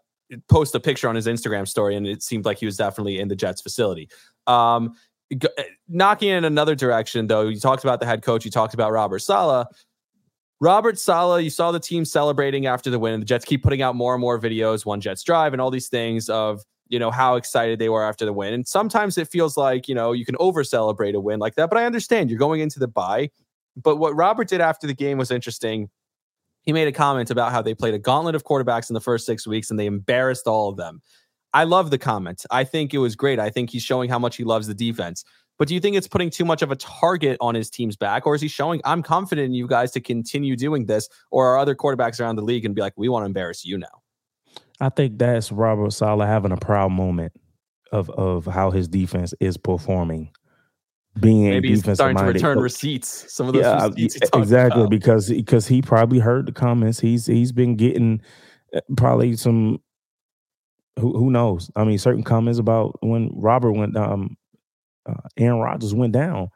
post a picture on his Instagram story, and it seemed like he was definitely in the Jets facility. Um, g- eh, knocking in another direction, though, you talked about the head coach, you talked about Robert Saleh. Robert Saleh, you saw the team celebrating after the win. The Jets keep putting out more and more videos, one Jets drive, and all these things of you know how excited they were after the win and sometimes it feels like you know you can over celebrate a win like that but i understand you're going into the bye but what robert did after the game was interesting he made a comment about how they played a gauntlet of quarterbacks in the first six weeks and they embarrassed all of them I love the comment I think it was great. I think he's showing how much he loves the defense. But do you think it's putting too much of a target on his team's back, or is he showing I'm confident in you guys to continue doing this, or are other quarterbacks around the league and be like, we want to embarrass you now? I think that's Robert Saleh having a proud moment of of how his defense is performing. Being maybe he's starting to return receipts. Some of those yeah, exactly about. because because he probably heard the comments. He's he's been getting uh, probably some who who knows? I mean, certain comments about when Robert went um uh, Aaron Rodgers went down,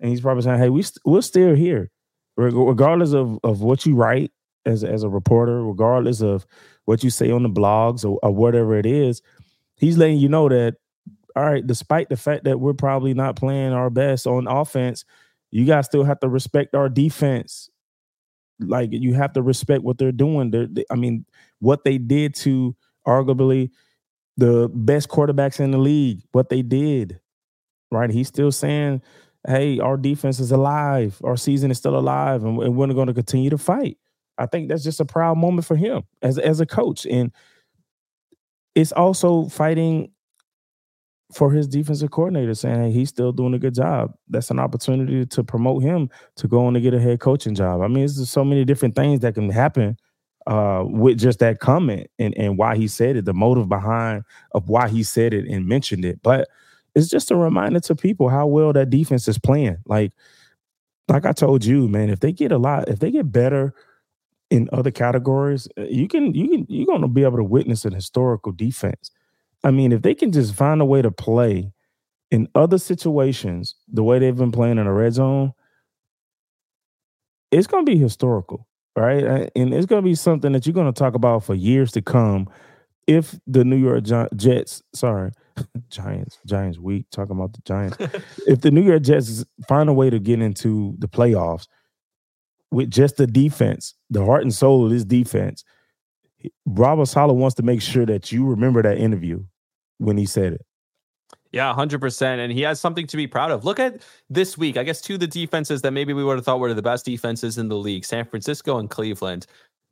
and he's probably saying, "Hey, we st- we're still here, regardless of of what you write as as a reporter, regardless of what you say on the blogs or, or whatever it is." He's letting you know that, all right, despite the fact that we're probably not playing our best on offense, you guys still have to respect our defense. Like you have to respect what they're doing. They're, they, I mean, what they did to arguably the best quarterbacks in the league, what they did, right? He's still saying, hey, our defense is alive, our season is still alive, and, and we're going to continue to fight. I think that's just a proud moment for him as, as a coach. And it's also fighting for his defensive coordinator, saying hey, he's still doing a good job. That's an opportunity to promote him to go on to get a head coaching job. I mean, there's so many different things that can happen uh, with just that comment and, and why he said it, the motive behind of why he said it and mentioned it. But it's just a reminder to people how well that defense is playing. Like, like I told you, man, if they get a lot, if they get better in other categories, uh, you can you can you're gonna be able to witness an historical defense. I mean, if they can just find a way to play in other situations the way they've been playing in the red zone, it's gonna be historical right? And it's going to be something that you're going to talk about for years to come. If the New York Jets, sorry, Giants, Giants week, talking about the Giants. if the New York Jets find a way to get into the playoffs with just the defense, the heart and soul of this defense, Bravo Saleh wants to make sure that you remember that interview when he said it. Yeah, 100%. And he has something to be proud of. Look at this week. I guess two of the defenses that maybe we would have thought were the best defenses in the league San Francisco and Cleveland.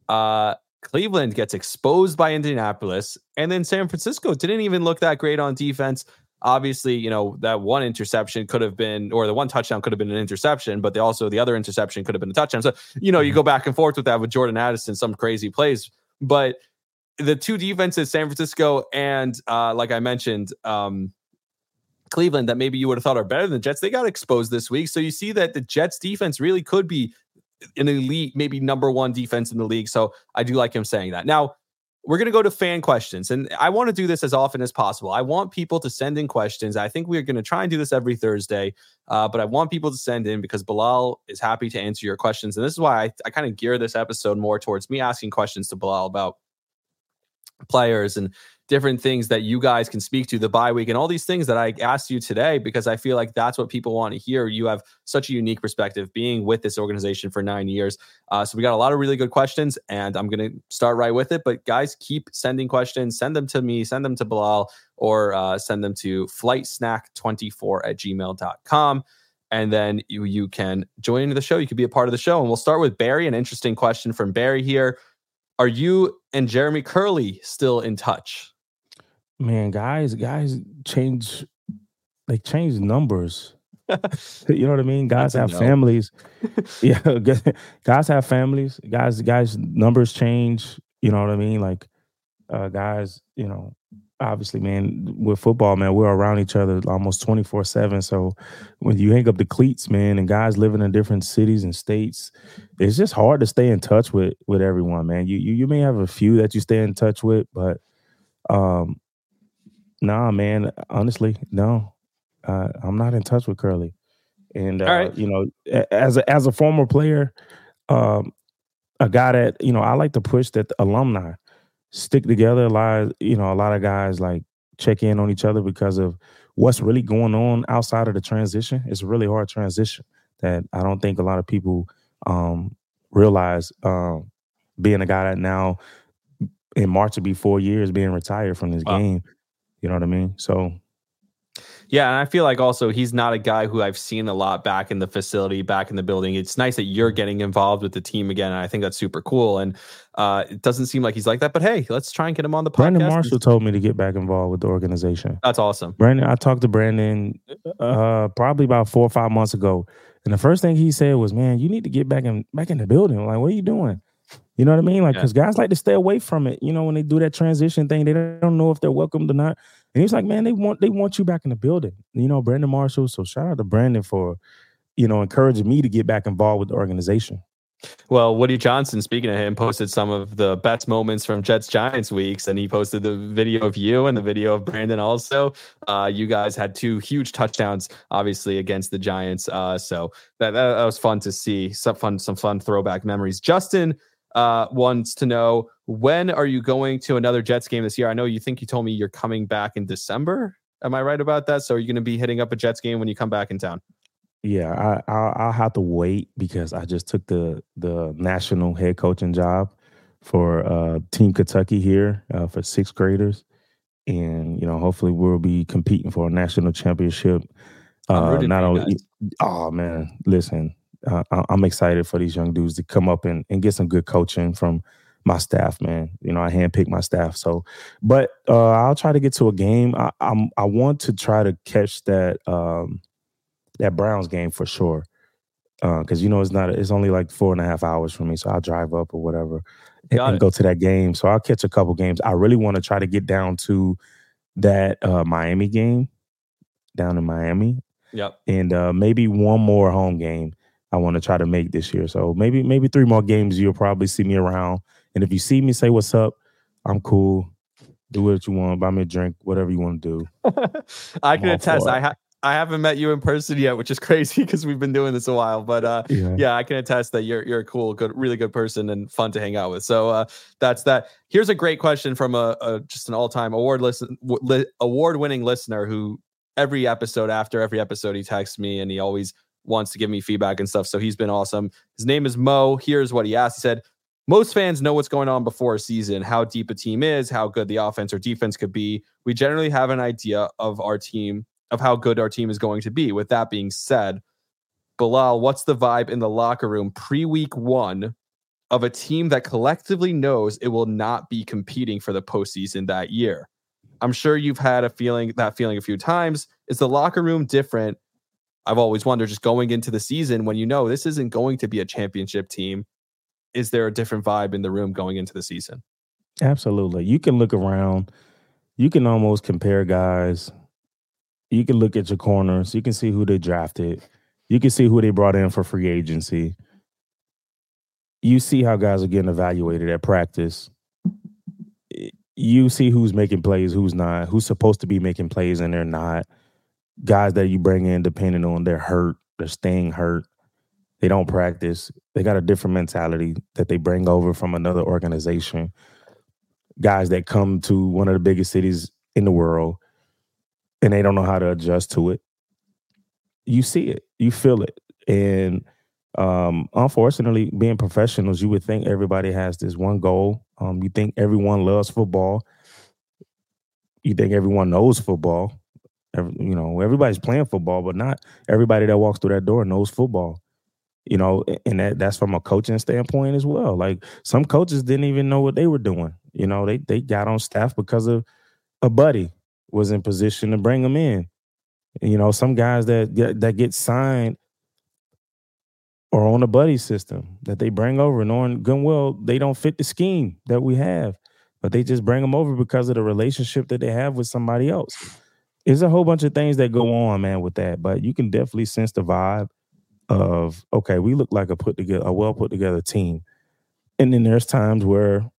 Uh, Cleveland gets exposed by Indianapolis, and then San Francisco didn't even look that great on defense. Obviously, you know, that one interception could have been, or the one touchdown could have been an interception, but they also, the other interception could have been a touchdown. So, you know, you go back and forth with that with Jordan Addison, some crazy plays. But the two defenses, San Francisco and, uh, like I mentioned, um, Cleveland that maybe you would have thought are better than the Jets, they got exposed this week. So you see that the Jets defense really could be an elite, maybe number one defense in the league. So I do like him saying that. Now, we're going to go to fan questions. And I want to do this as often as possible. I want people to send in questions. I think we're going to try and do this every Thursday, uh, but I want people to send in because Bilal is happy to answer your questions. And this is why I, I kind of gear this episode more towards me asking questions to Bilal about players and different things that you guys can speak to the bye week and all these things that I asked you today because I feel like that's what people want to hear. You have such a unique perspective being with this organization for nine years. Uh, so we got a lot of really good questions and I'm going to start right with it. But guys, keep sending questions. Send them to me, send them to Bilal, or uh, send them to flightsnack24 at gmail.com. And then you, you can join the show. You could be a part of the show. And we'll start with Barry. An interesting question from Barry here. Are you and Jeremy Kerley still in touch? Man, guys, guys change they change numbers. you know what I mean? Guys have no. families. yeah, guys have families. Guys, guys, numbers change. You know what I mean? Like, uh, guys, you know, obviously, man, with football, man, we're around each other almost twenty four seven. So when you hang up the cleats, man, and guys living in different cities and states, it's just hard to stay in touch with with everyone, man. You you you may have a few that you stay in touch with, but um, Nah, man. Honestly, no. Uh, I'm not in touch with Kerley, And uh, right. you know, as a as a former player, um, a guy that you know, I like to push that alumni stick together. A lot, of, you know, a lot of guys like check in on each other because of what's really going on outside of the transition. It's a really hard transition that I don't think a lot of people um, realize. Um, being a guy that now in March will be four years being retired from this wow. game. You know what I mean? So Yeah, and I feel like also he's not a guy who I've seen a lot back in the facility, back in the building. It's nice that you're getting involved with the team again, and I think that's super cool. And uh, it doesn't seem like he's like that, but hey, let's try and get him on the podcast. Brandon Marshall told me to get back involved with the organization. That's awesome. Brandon, I talked to Brandon uh, probably about four or five months ago, and the first thing he said was, "Man, you need to get back in back in the building. Like, what are you doing?" You know what I mean? Like, because yeah. guys like to stay away from it. You know, when they do that transition thing, they don't know if they're welcomed or not. And he's like, man, they want they want you back in the building. You know, Brandon Marshall. So shout out to Brandon for, you know, encouraging me to get back involved with the organization. Well, Woody Johnson, speaking of him, posted some of the best moments from Jets Giants weeks, and he posted the video of you and the video of Brandon also. Uh, you guys had two huge touchdowns, obviously against the Giants. Uh, so that, that, that was fun to see. Some fun, some fun throwback memories. Justin uh, wants to know when are you going to another Jets game this year? I know you think you told me you're coming back in December. Am I right about that? So are you going to be hitting up a Jets game when you come back in town? Yeah, I, I'll, I'll have to wait because I just took the the national head coaching job for uh, Team Kentucky here uh, for sixth graders, and you know hopefully we'll be competing for a national championship. Uh, not only, oh man, listen, uh, I'm excited for these young dudes to come up and, and get some good coaching from my staff, man. You know, I handpick my staff. So, but uh, I'll try to get to a game. I, am I want to try to catch that um, that Browns game for sure. Because uh, you know it's not it's only like four and a half hours for me, so I'll drive up or whatever and, and go to that game. So I'll catch a couple games. I really want to try to get down to that uh, Miami game down in Miami. Yep. And uh, maybe one more home game I want to try to make this year. So maybe maybe three more games you'll probably see me around. And if you see me, say what's up. I'm cool. Do what you want. Buy me a drink. Whatever you want to do. I can attest. I ha- I haven't met you in person yet, which is crazy because we've been doing this a while. But uh, yeah. yeah. I can attest that you're you're a cool, good, really good person and fun to hang out with. So uh, that's that. Here's a great question from a, a just an all time award listen w- award winning listener who every episode after every episode he texts me and he always wants to give me feedback and stuff. So he's been awesome. His name is Mo. Here's what he asked. He said, most fans know what's going on before a season, how deep a team is, how good the offense or defense could be. We generally have an idea of our team, of how good our team is going to be. With that being said, Bilal, what's the vibe in the locker room pre week one of a team that collectively knows it will not be competing for the postseason that year? I'm sure you've had a feeling that feeling a few times. Is the locker room different I've always wondered just going into the season when you know this isn't going to be a championship team, is there a different vibe in the room going into the season? Absolutely. You can look around, you can almost compare guys. You can look at your corners, you can see who they drafted, you can see who they brought in for free agency. You see how guys are getting evaluated at practice. You see who's making plays, who's not, who's supposed to be making plays and they're not guys that you bring in, depending on they're hurt, they're staying hurt, they don't practice, they got a different mentality that they bring over from another organization. Guys that come to one of the biggest cities in the world and they don't know how to adjust to it. You see it, you feel it. And um, unfortunately, being professionals, you would think everybody has this one goal. Um, you think everyone loves football. You think everyone knows football you know, everybody's playing football, but not everybody that walks through that door knows football. You know, and that, that's from a coaching standpoint as well. Like some coaches didn't even know what they were doing. You know, they they got on staff because of a buddy was in position to bring them in. You know, some guys that get, that get signed or on a buddy system that they bring over, knowing good well they don't fit the scheme that we have, but they just bring them over because of the relationship that they have with somebody else. There's a whole bunch of things that go on, man, with that. But you can definitely sense the vibe of okay, we look like a put together, a well put together team. And then there's times where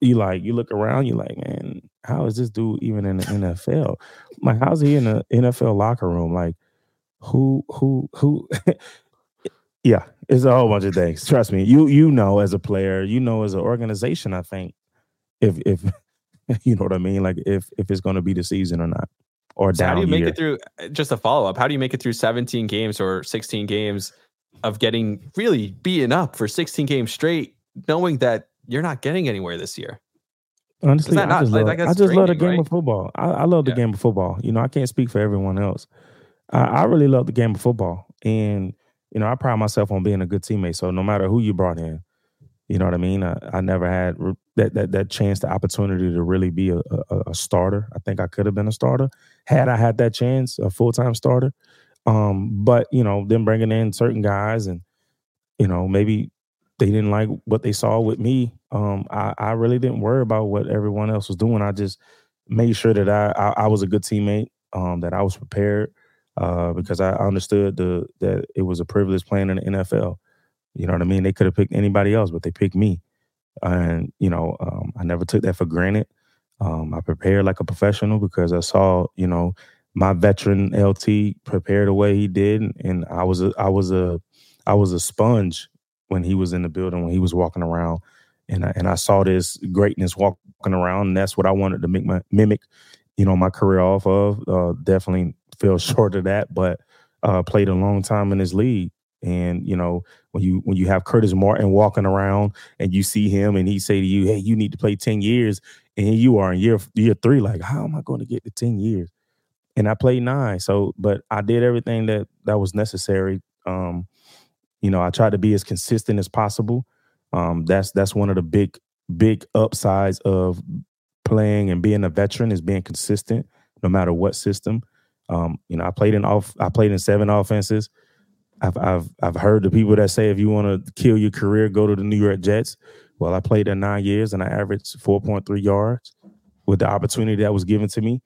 you like you look around, you like, man, how is this dude even in the NFL? Like, how's he in the NFL locker room? Like, who, who, who? yeah, it's a whole bunch of things. Trust me, you you know as a player, you know as an organization. I think if if you know what I mean? Like if if it's going to be the season or not, or so down. How do you year. make it through? Uh, just a follow up. How do you make it through 17 games or 16 games of getting really beaten up for 16 games straight, knowing that you're not getting anywhere this year? Honestly, I not- just like- love, I just love the game right? of football. I, I love the Yeah. game of football. You know, I can't speak for everyone else. I, I really love the game of football, and you know, I pride myself on being a good teammate. So no matter who you brought in, you know what I mean. I, I never had that that that chance, the opportunity to really be a, a, a starter. I think I could have been a starter had I had that chance, a full time starter. Um, but you know, then bringing in certain guys, and you know, maybe they didn't like what they saw with me. Um, I, I really didn't worry about what everyone else was doing. I just made sure that I I, I was a good teammate, um, that I was prepared, uh, because I understood the that it was a privilege playing in the NFL. You know what I mean? They could have picked anybody else, but they picked me, and you know, um, I never took that for granted. Um, I prepared like a professional because I saw, you know, my veteran LT prepare the way he did, and I was a, I was a I was a sponge when he was in the building when he was walking around, and I, and I saw this greatness walking around, and that's what I wanted to make my mimic, you know, my career off of. Uh, definitely fell short of that, but uh, played a long time in this league, and you know when you when you have Curtis Martin walking around and you see him and he say to you, "Hey, you need to play ten years," and you are in year year three, like, how am I going to get to ten years? And I played nine, so but I did everything that that was necessary. Um, you know, I tried to be as consistent as possible. Um, that's that's one of the big big upsides of playing and being a veteran is being consistent, no matter what system. Um, you know, I played in off I played in seven offenses. I've I've I've heard the people that say if you want to kill your career, go to the New York Jets. Well, I played there nine years and I averaged four point three yards with the opportunity that was given to me.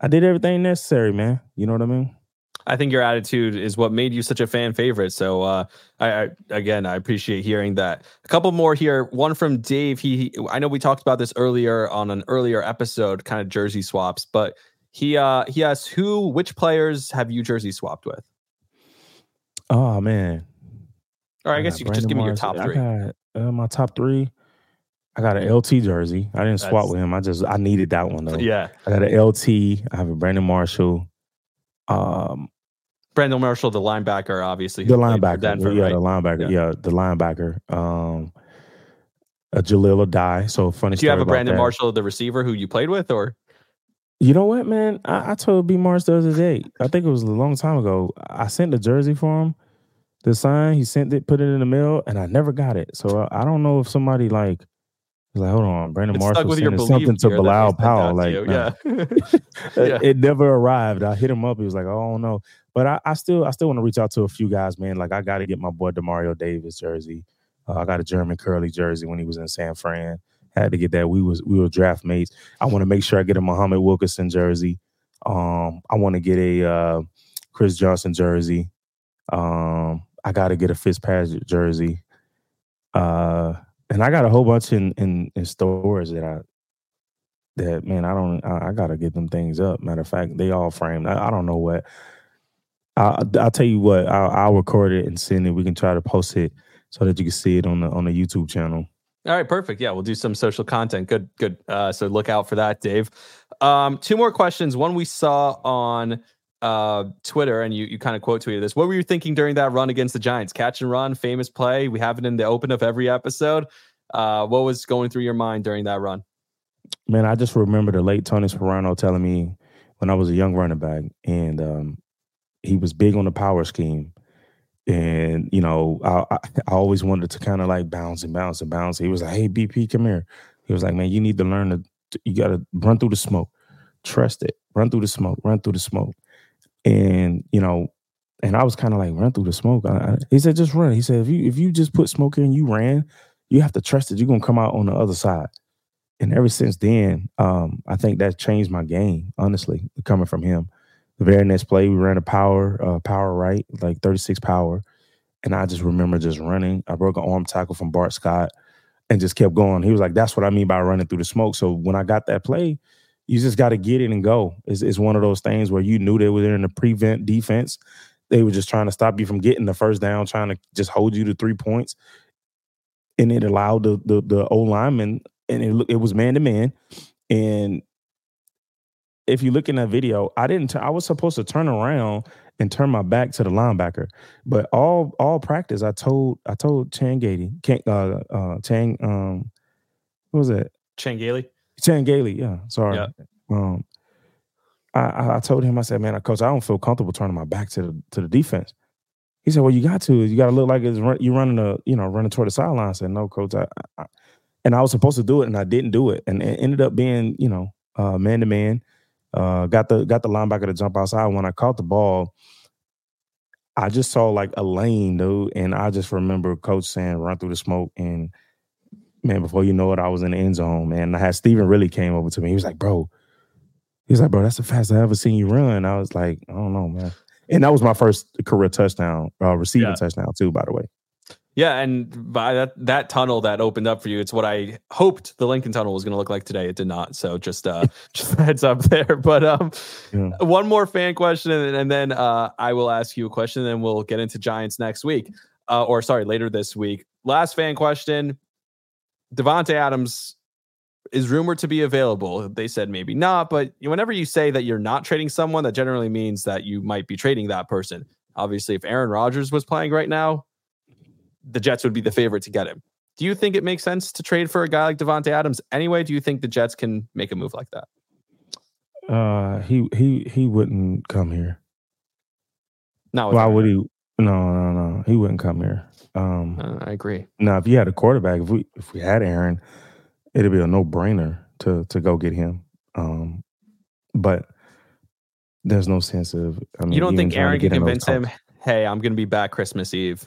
I did everything necessary, man. You know what I mean? I think your attitude is what made you such a fan favorite. So, uh, I, I again, I appreciate hearing that. A couple more here. One from Dave. He, he, I know we talked about this earlier on an earlier episode, kind of jersey swaps, but he, uh, he asked who, which players have you jersey swapped with? Oh man. Or I I guess you could just give me your top I three. got uh, my top three. I got an LT jersey. I didn't swap That's- with him. I just I needed that one though. Yeah, I got an LT. I have a Brandon Marshall. Um, Brandon Marshall, the linebacker, obviously. the who played for linebacker. Denver, yeah, right? the linebacker. Yeah. Yeah. the linebacker. Um, a Jalil die. So funny. Do you have a Brandon. Marshall, the receiver, who you played with, or You know what, man? I, I told B Mars the other day. I think it was a long time ago. I sent the jersey for him, the sign. He sent it, put it in the mail, and I never got it. So I, I don't know if somebody like like, hold on, Brandon it's Marshall sending something to Bilal Powell. Like, nah. yeah, Yeah. it never arrived. I hit him up. He was like, oh, I don't know. But I, I still I still want to reach out to a few guys, man. Like I got to get my boy Demario Davis jersey. Uh, I got a Jeremy Kerley jersey when he was in San Fran. Had to get that. We was we were draft mates. I want to make sure I get a Muhammad Wilkerson jersey. Um, I want to get a uh, Chris Johnson jersey. Um, I got to get a Fitzpatrick jersey. Uh, and I got a whole bunch in in, in stores that I that man, I don't, I, I gotta get them things up. Matter of fact, they all framed. I, I don't know what. I, I'll tell you what. I'll, I'll record it and send it. We can try to post it so that you can see it on the on the YouTube channel. All right, perfect. Yeah, we'll do some social content. Good, good. Uh, so look out for that, Dave. Um, two more questions. One we saw on uh, Twitter, and you you kind of quote tweeted this. What were you thinking during that run against the Giants? Catch and run, famous play. We have it in the open of every episode. Uh, what was going through your mind during that run? Man, I just remember the late Tony Sparano telling me when I was a young running back, and um, he was big on the power scheme. And you know, I I, always wanted to kind of like bounce and bounce and bounce. He was like, "Hey, BP, come here." He was like, "Man, you need to learn to. You got to run through the smoke. Trust it. Run through the smoke. Run through the smoke." And you know, and I was kind of like, "Run through the smoke." I, he said, "Just run." He said, "If you if you just put smoke in, you ran. You have to trust it. you're gonna come out on the other side." and ever since then, um, I think that changed my game. Honestly, coming from him, very next play we ran a power, uh, power right, like 36 power, and I just remember just running. I broke an arm tackle from Bart Scott, and just kept going. He was like, "That's what I mean by running through the smoke." So when I got that play, you just got to get it and go. It's, it's one of those things where you knew they were in the prevent defense. They were just trying to stop you from getting the first down, trying to just hold you to three points, and it allowed the the, the lineman and it, it was man to man. And if you look in that video, I didn't. T- I was supposed to turn around and turn my back to the linebacker, but all all practice, I told I told Chang Gady, Ken- uh, uh, Chang, um, what was that? Chang Gailey. Chan Gailey, yeah. Sorry. Yeah. Um, I, I I told him, I said, man, coach, I don't feel comfortable turning my back to the to the defense. He said, well, you got to. You got to look like it's run, you're running a, you know, running toward the sideline. I said, no, coach. I, I, and I was supposed to do it, and I didn't do it, and it ended up being, you know, uh, man to man. Uh, got the got the linebacker to jump outside. When I caught the ball, I just saw like a lane, dude, and I just remember coach saying, "Run through the smoke." And man, before you know it, I was in the end zone. Man, I had Stevan Ridley came over to me. He was like, "Bro," he was like, "Bro, that's the fastest I ever seen you run." I was like, "I don't know, man." And that was my first career touchdown, uh, receiving Yeah. touchdown too, by the way. Yeah, and by that that tunnel that opened up for you, it's what I hoped the Lincoln Tunnel was going to look like today. It did not. So just uh just a heads up there. But um Yeah. one more fan question and, and then uh I will ask you a question and then we'll get into Giants next week. Uh or sorry, later this week. Last fan question. Davante Adams is rumored to be available. They said maybe not, but whenever you say that you're not trading someone, that generally means that you might be trading that person. Obviously, if Aaron Rodgers was playing right now, the Jets would be the favorite to get him. Do you think it makes sense to trade for a guy like Davante Adams anyway? Do you think the Jets can make a move like that? Uh, he he he wouldn't come here. No, Why would he? No, no, no. He wouldn't come here. Um, Uh, I agree. now if you had a quarterback, if we if we had Aaron, it'd be a no brainer to to go get him. Um, but there's no sense of. I mean, You don't think Aaron can get in those convince him, hey, I'm going to be back Christmas Eve?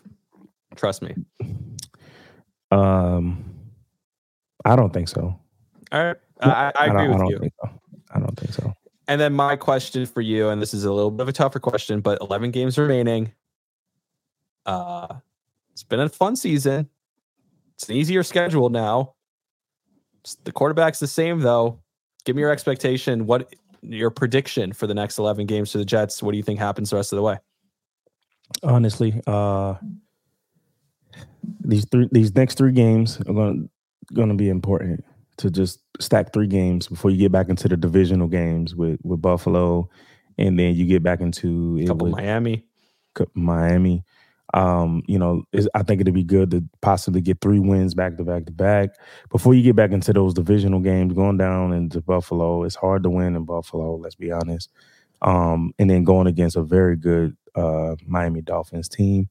Trust me. Um, I don't think so. All right. I, I, I agree don't, with I you. Think so. I don't think so. And then my question for you, and this is a little bit of a tougher question, but 11 games remaining. Uh, it's been a fun season. It's an easier schedule now. The quarterback's the same though. Give me your expectation. What your prediction for the next 11 games for the Jets? What do you think happens the rest of the way? Honestly, uh, these three these next three games are going going to be important to just stack three games before you get back into the divisional games with with Buffalo, and then you get back into A it couple with Miami. Miami. Um, you know, I think it'd be good to possibly get three wins back to back to back before you get back into those divisional games. Going down into Buffalo, it's hard to win in Buffalo. Let's be honest. Um, and then going against a very good uh, Miami Dolphins team,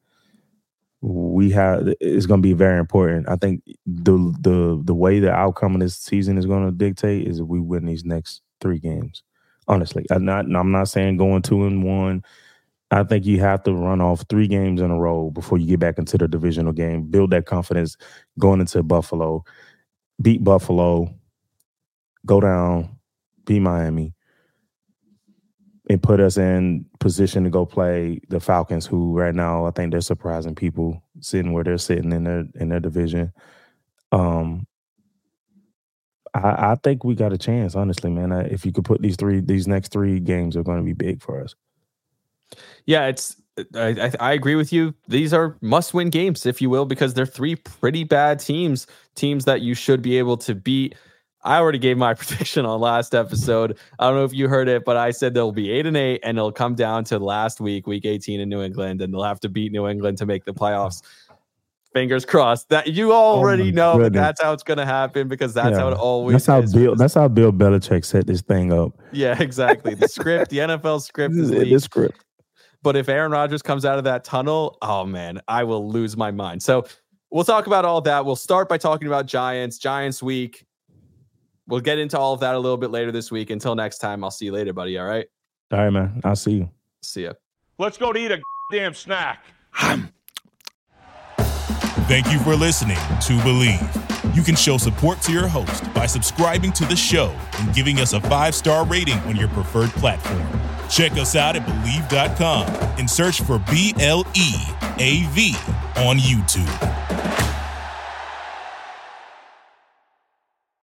we have it's going to be very important. I think the the the way the outcome of this season is going to dictate is if we win these next three games. Honestly, I'm not. I'm not saying going two and one. I think you have to run off three games in a row before you get back into the divisional game. Build that confidence going into Buffalo, beat Buffalo, go down, beat Miami, and put us in position to go play the Falcons, who right now I think they're surprising people sitting where they're sitting in their in their division. Um, I, I think we got a chance, honestly, man. I, if you could put these three, these next three games are going to be big for us. Yeah, it's I, I agree with you. These are must-win games, if you will, because they're three pretty bad teams, teams that you should be able to beat. I already gave my prediction on last episode. I don't know if you heard it, but I said they'll be eight and eight, and it'll come down to last week, week 18 in New England, and they'll have to beat New England to make the playoffs. Fingers crossed. That you oh already my know that that's how it's going to happen because that's how it always. That's how is. Bill. That's how Bill Belichick set this thing up. yeah, exactly. The script, the NFL script is This leaked. script. But if Aaron Rodgers comes out of that tunnel, oh man, I will lose my mind. So we'll talk about all that. We'll start by talking about Giants, Giants week. We'll get into all of that a little bit later this week. Until next time, I'll see you later, buddy. All right. All right, man. I'll see you. See ya. Let's go to eat a damn snack. Thank you for listening to Bleav. You can show support to your host by subscribing to the show and giving us a five star rating on your preferred platform. Check us out at Bleav.com and search for B L E A V on YouTube.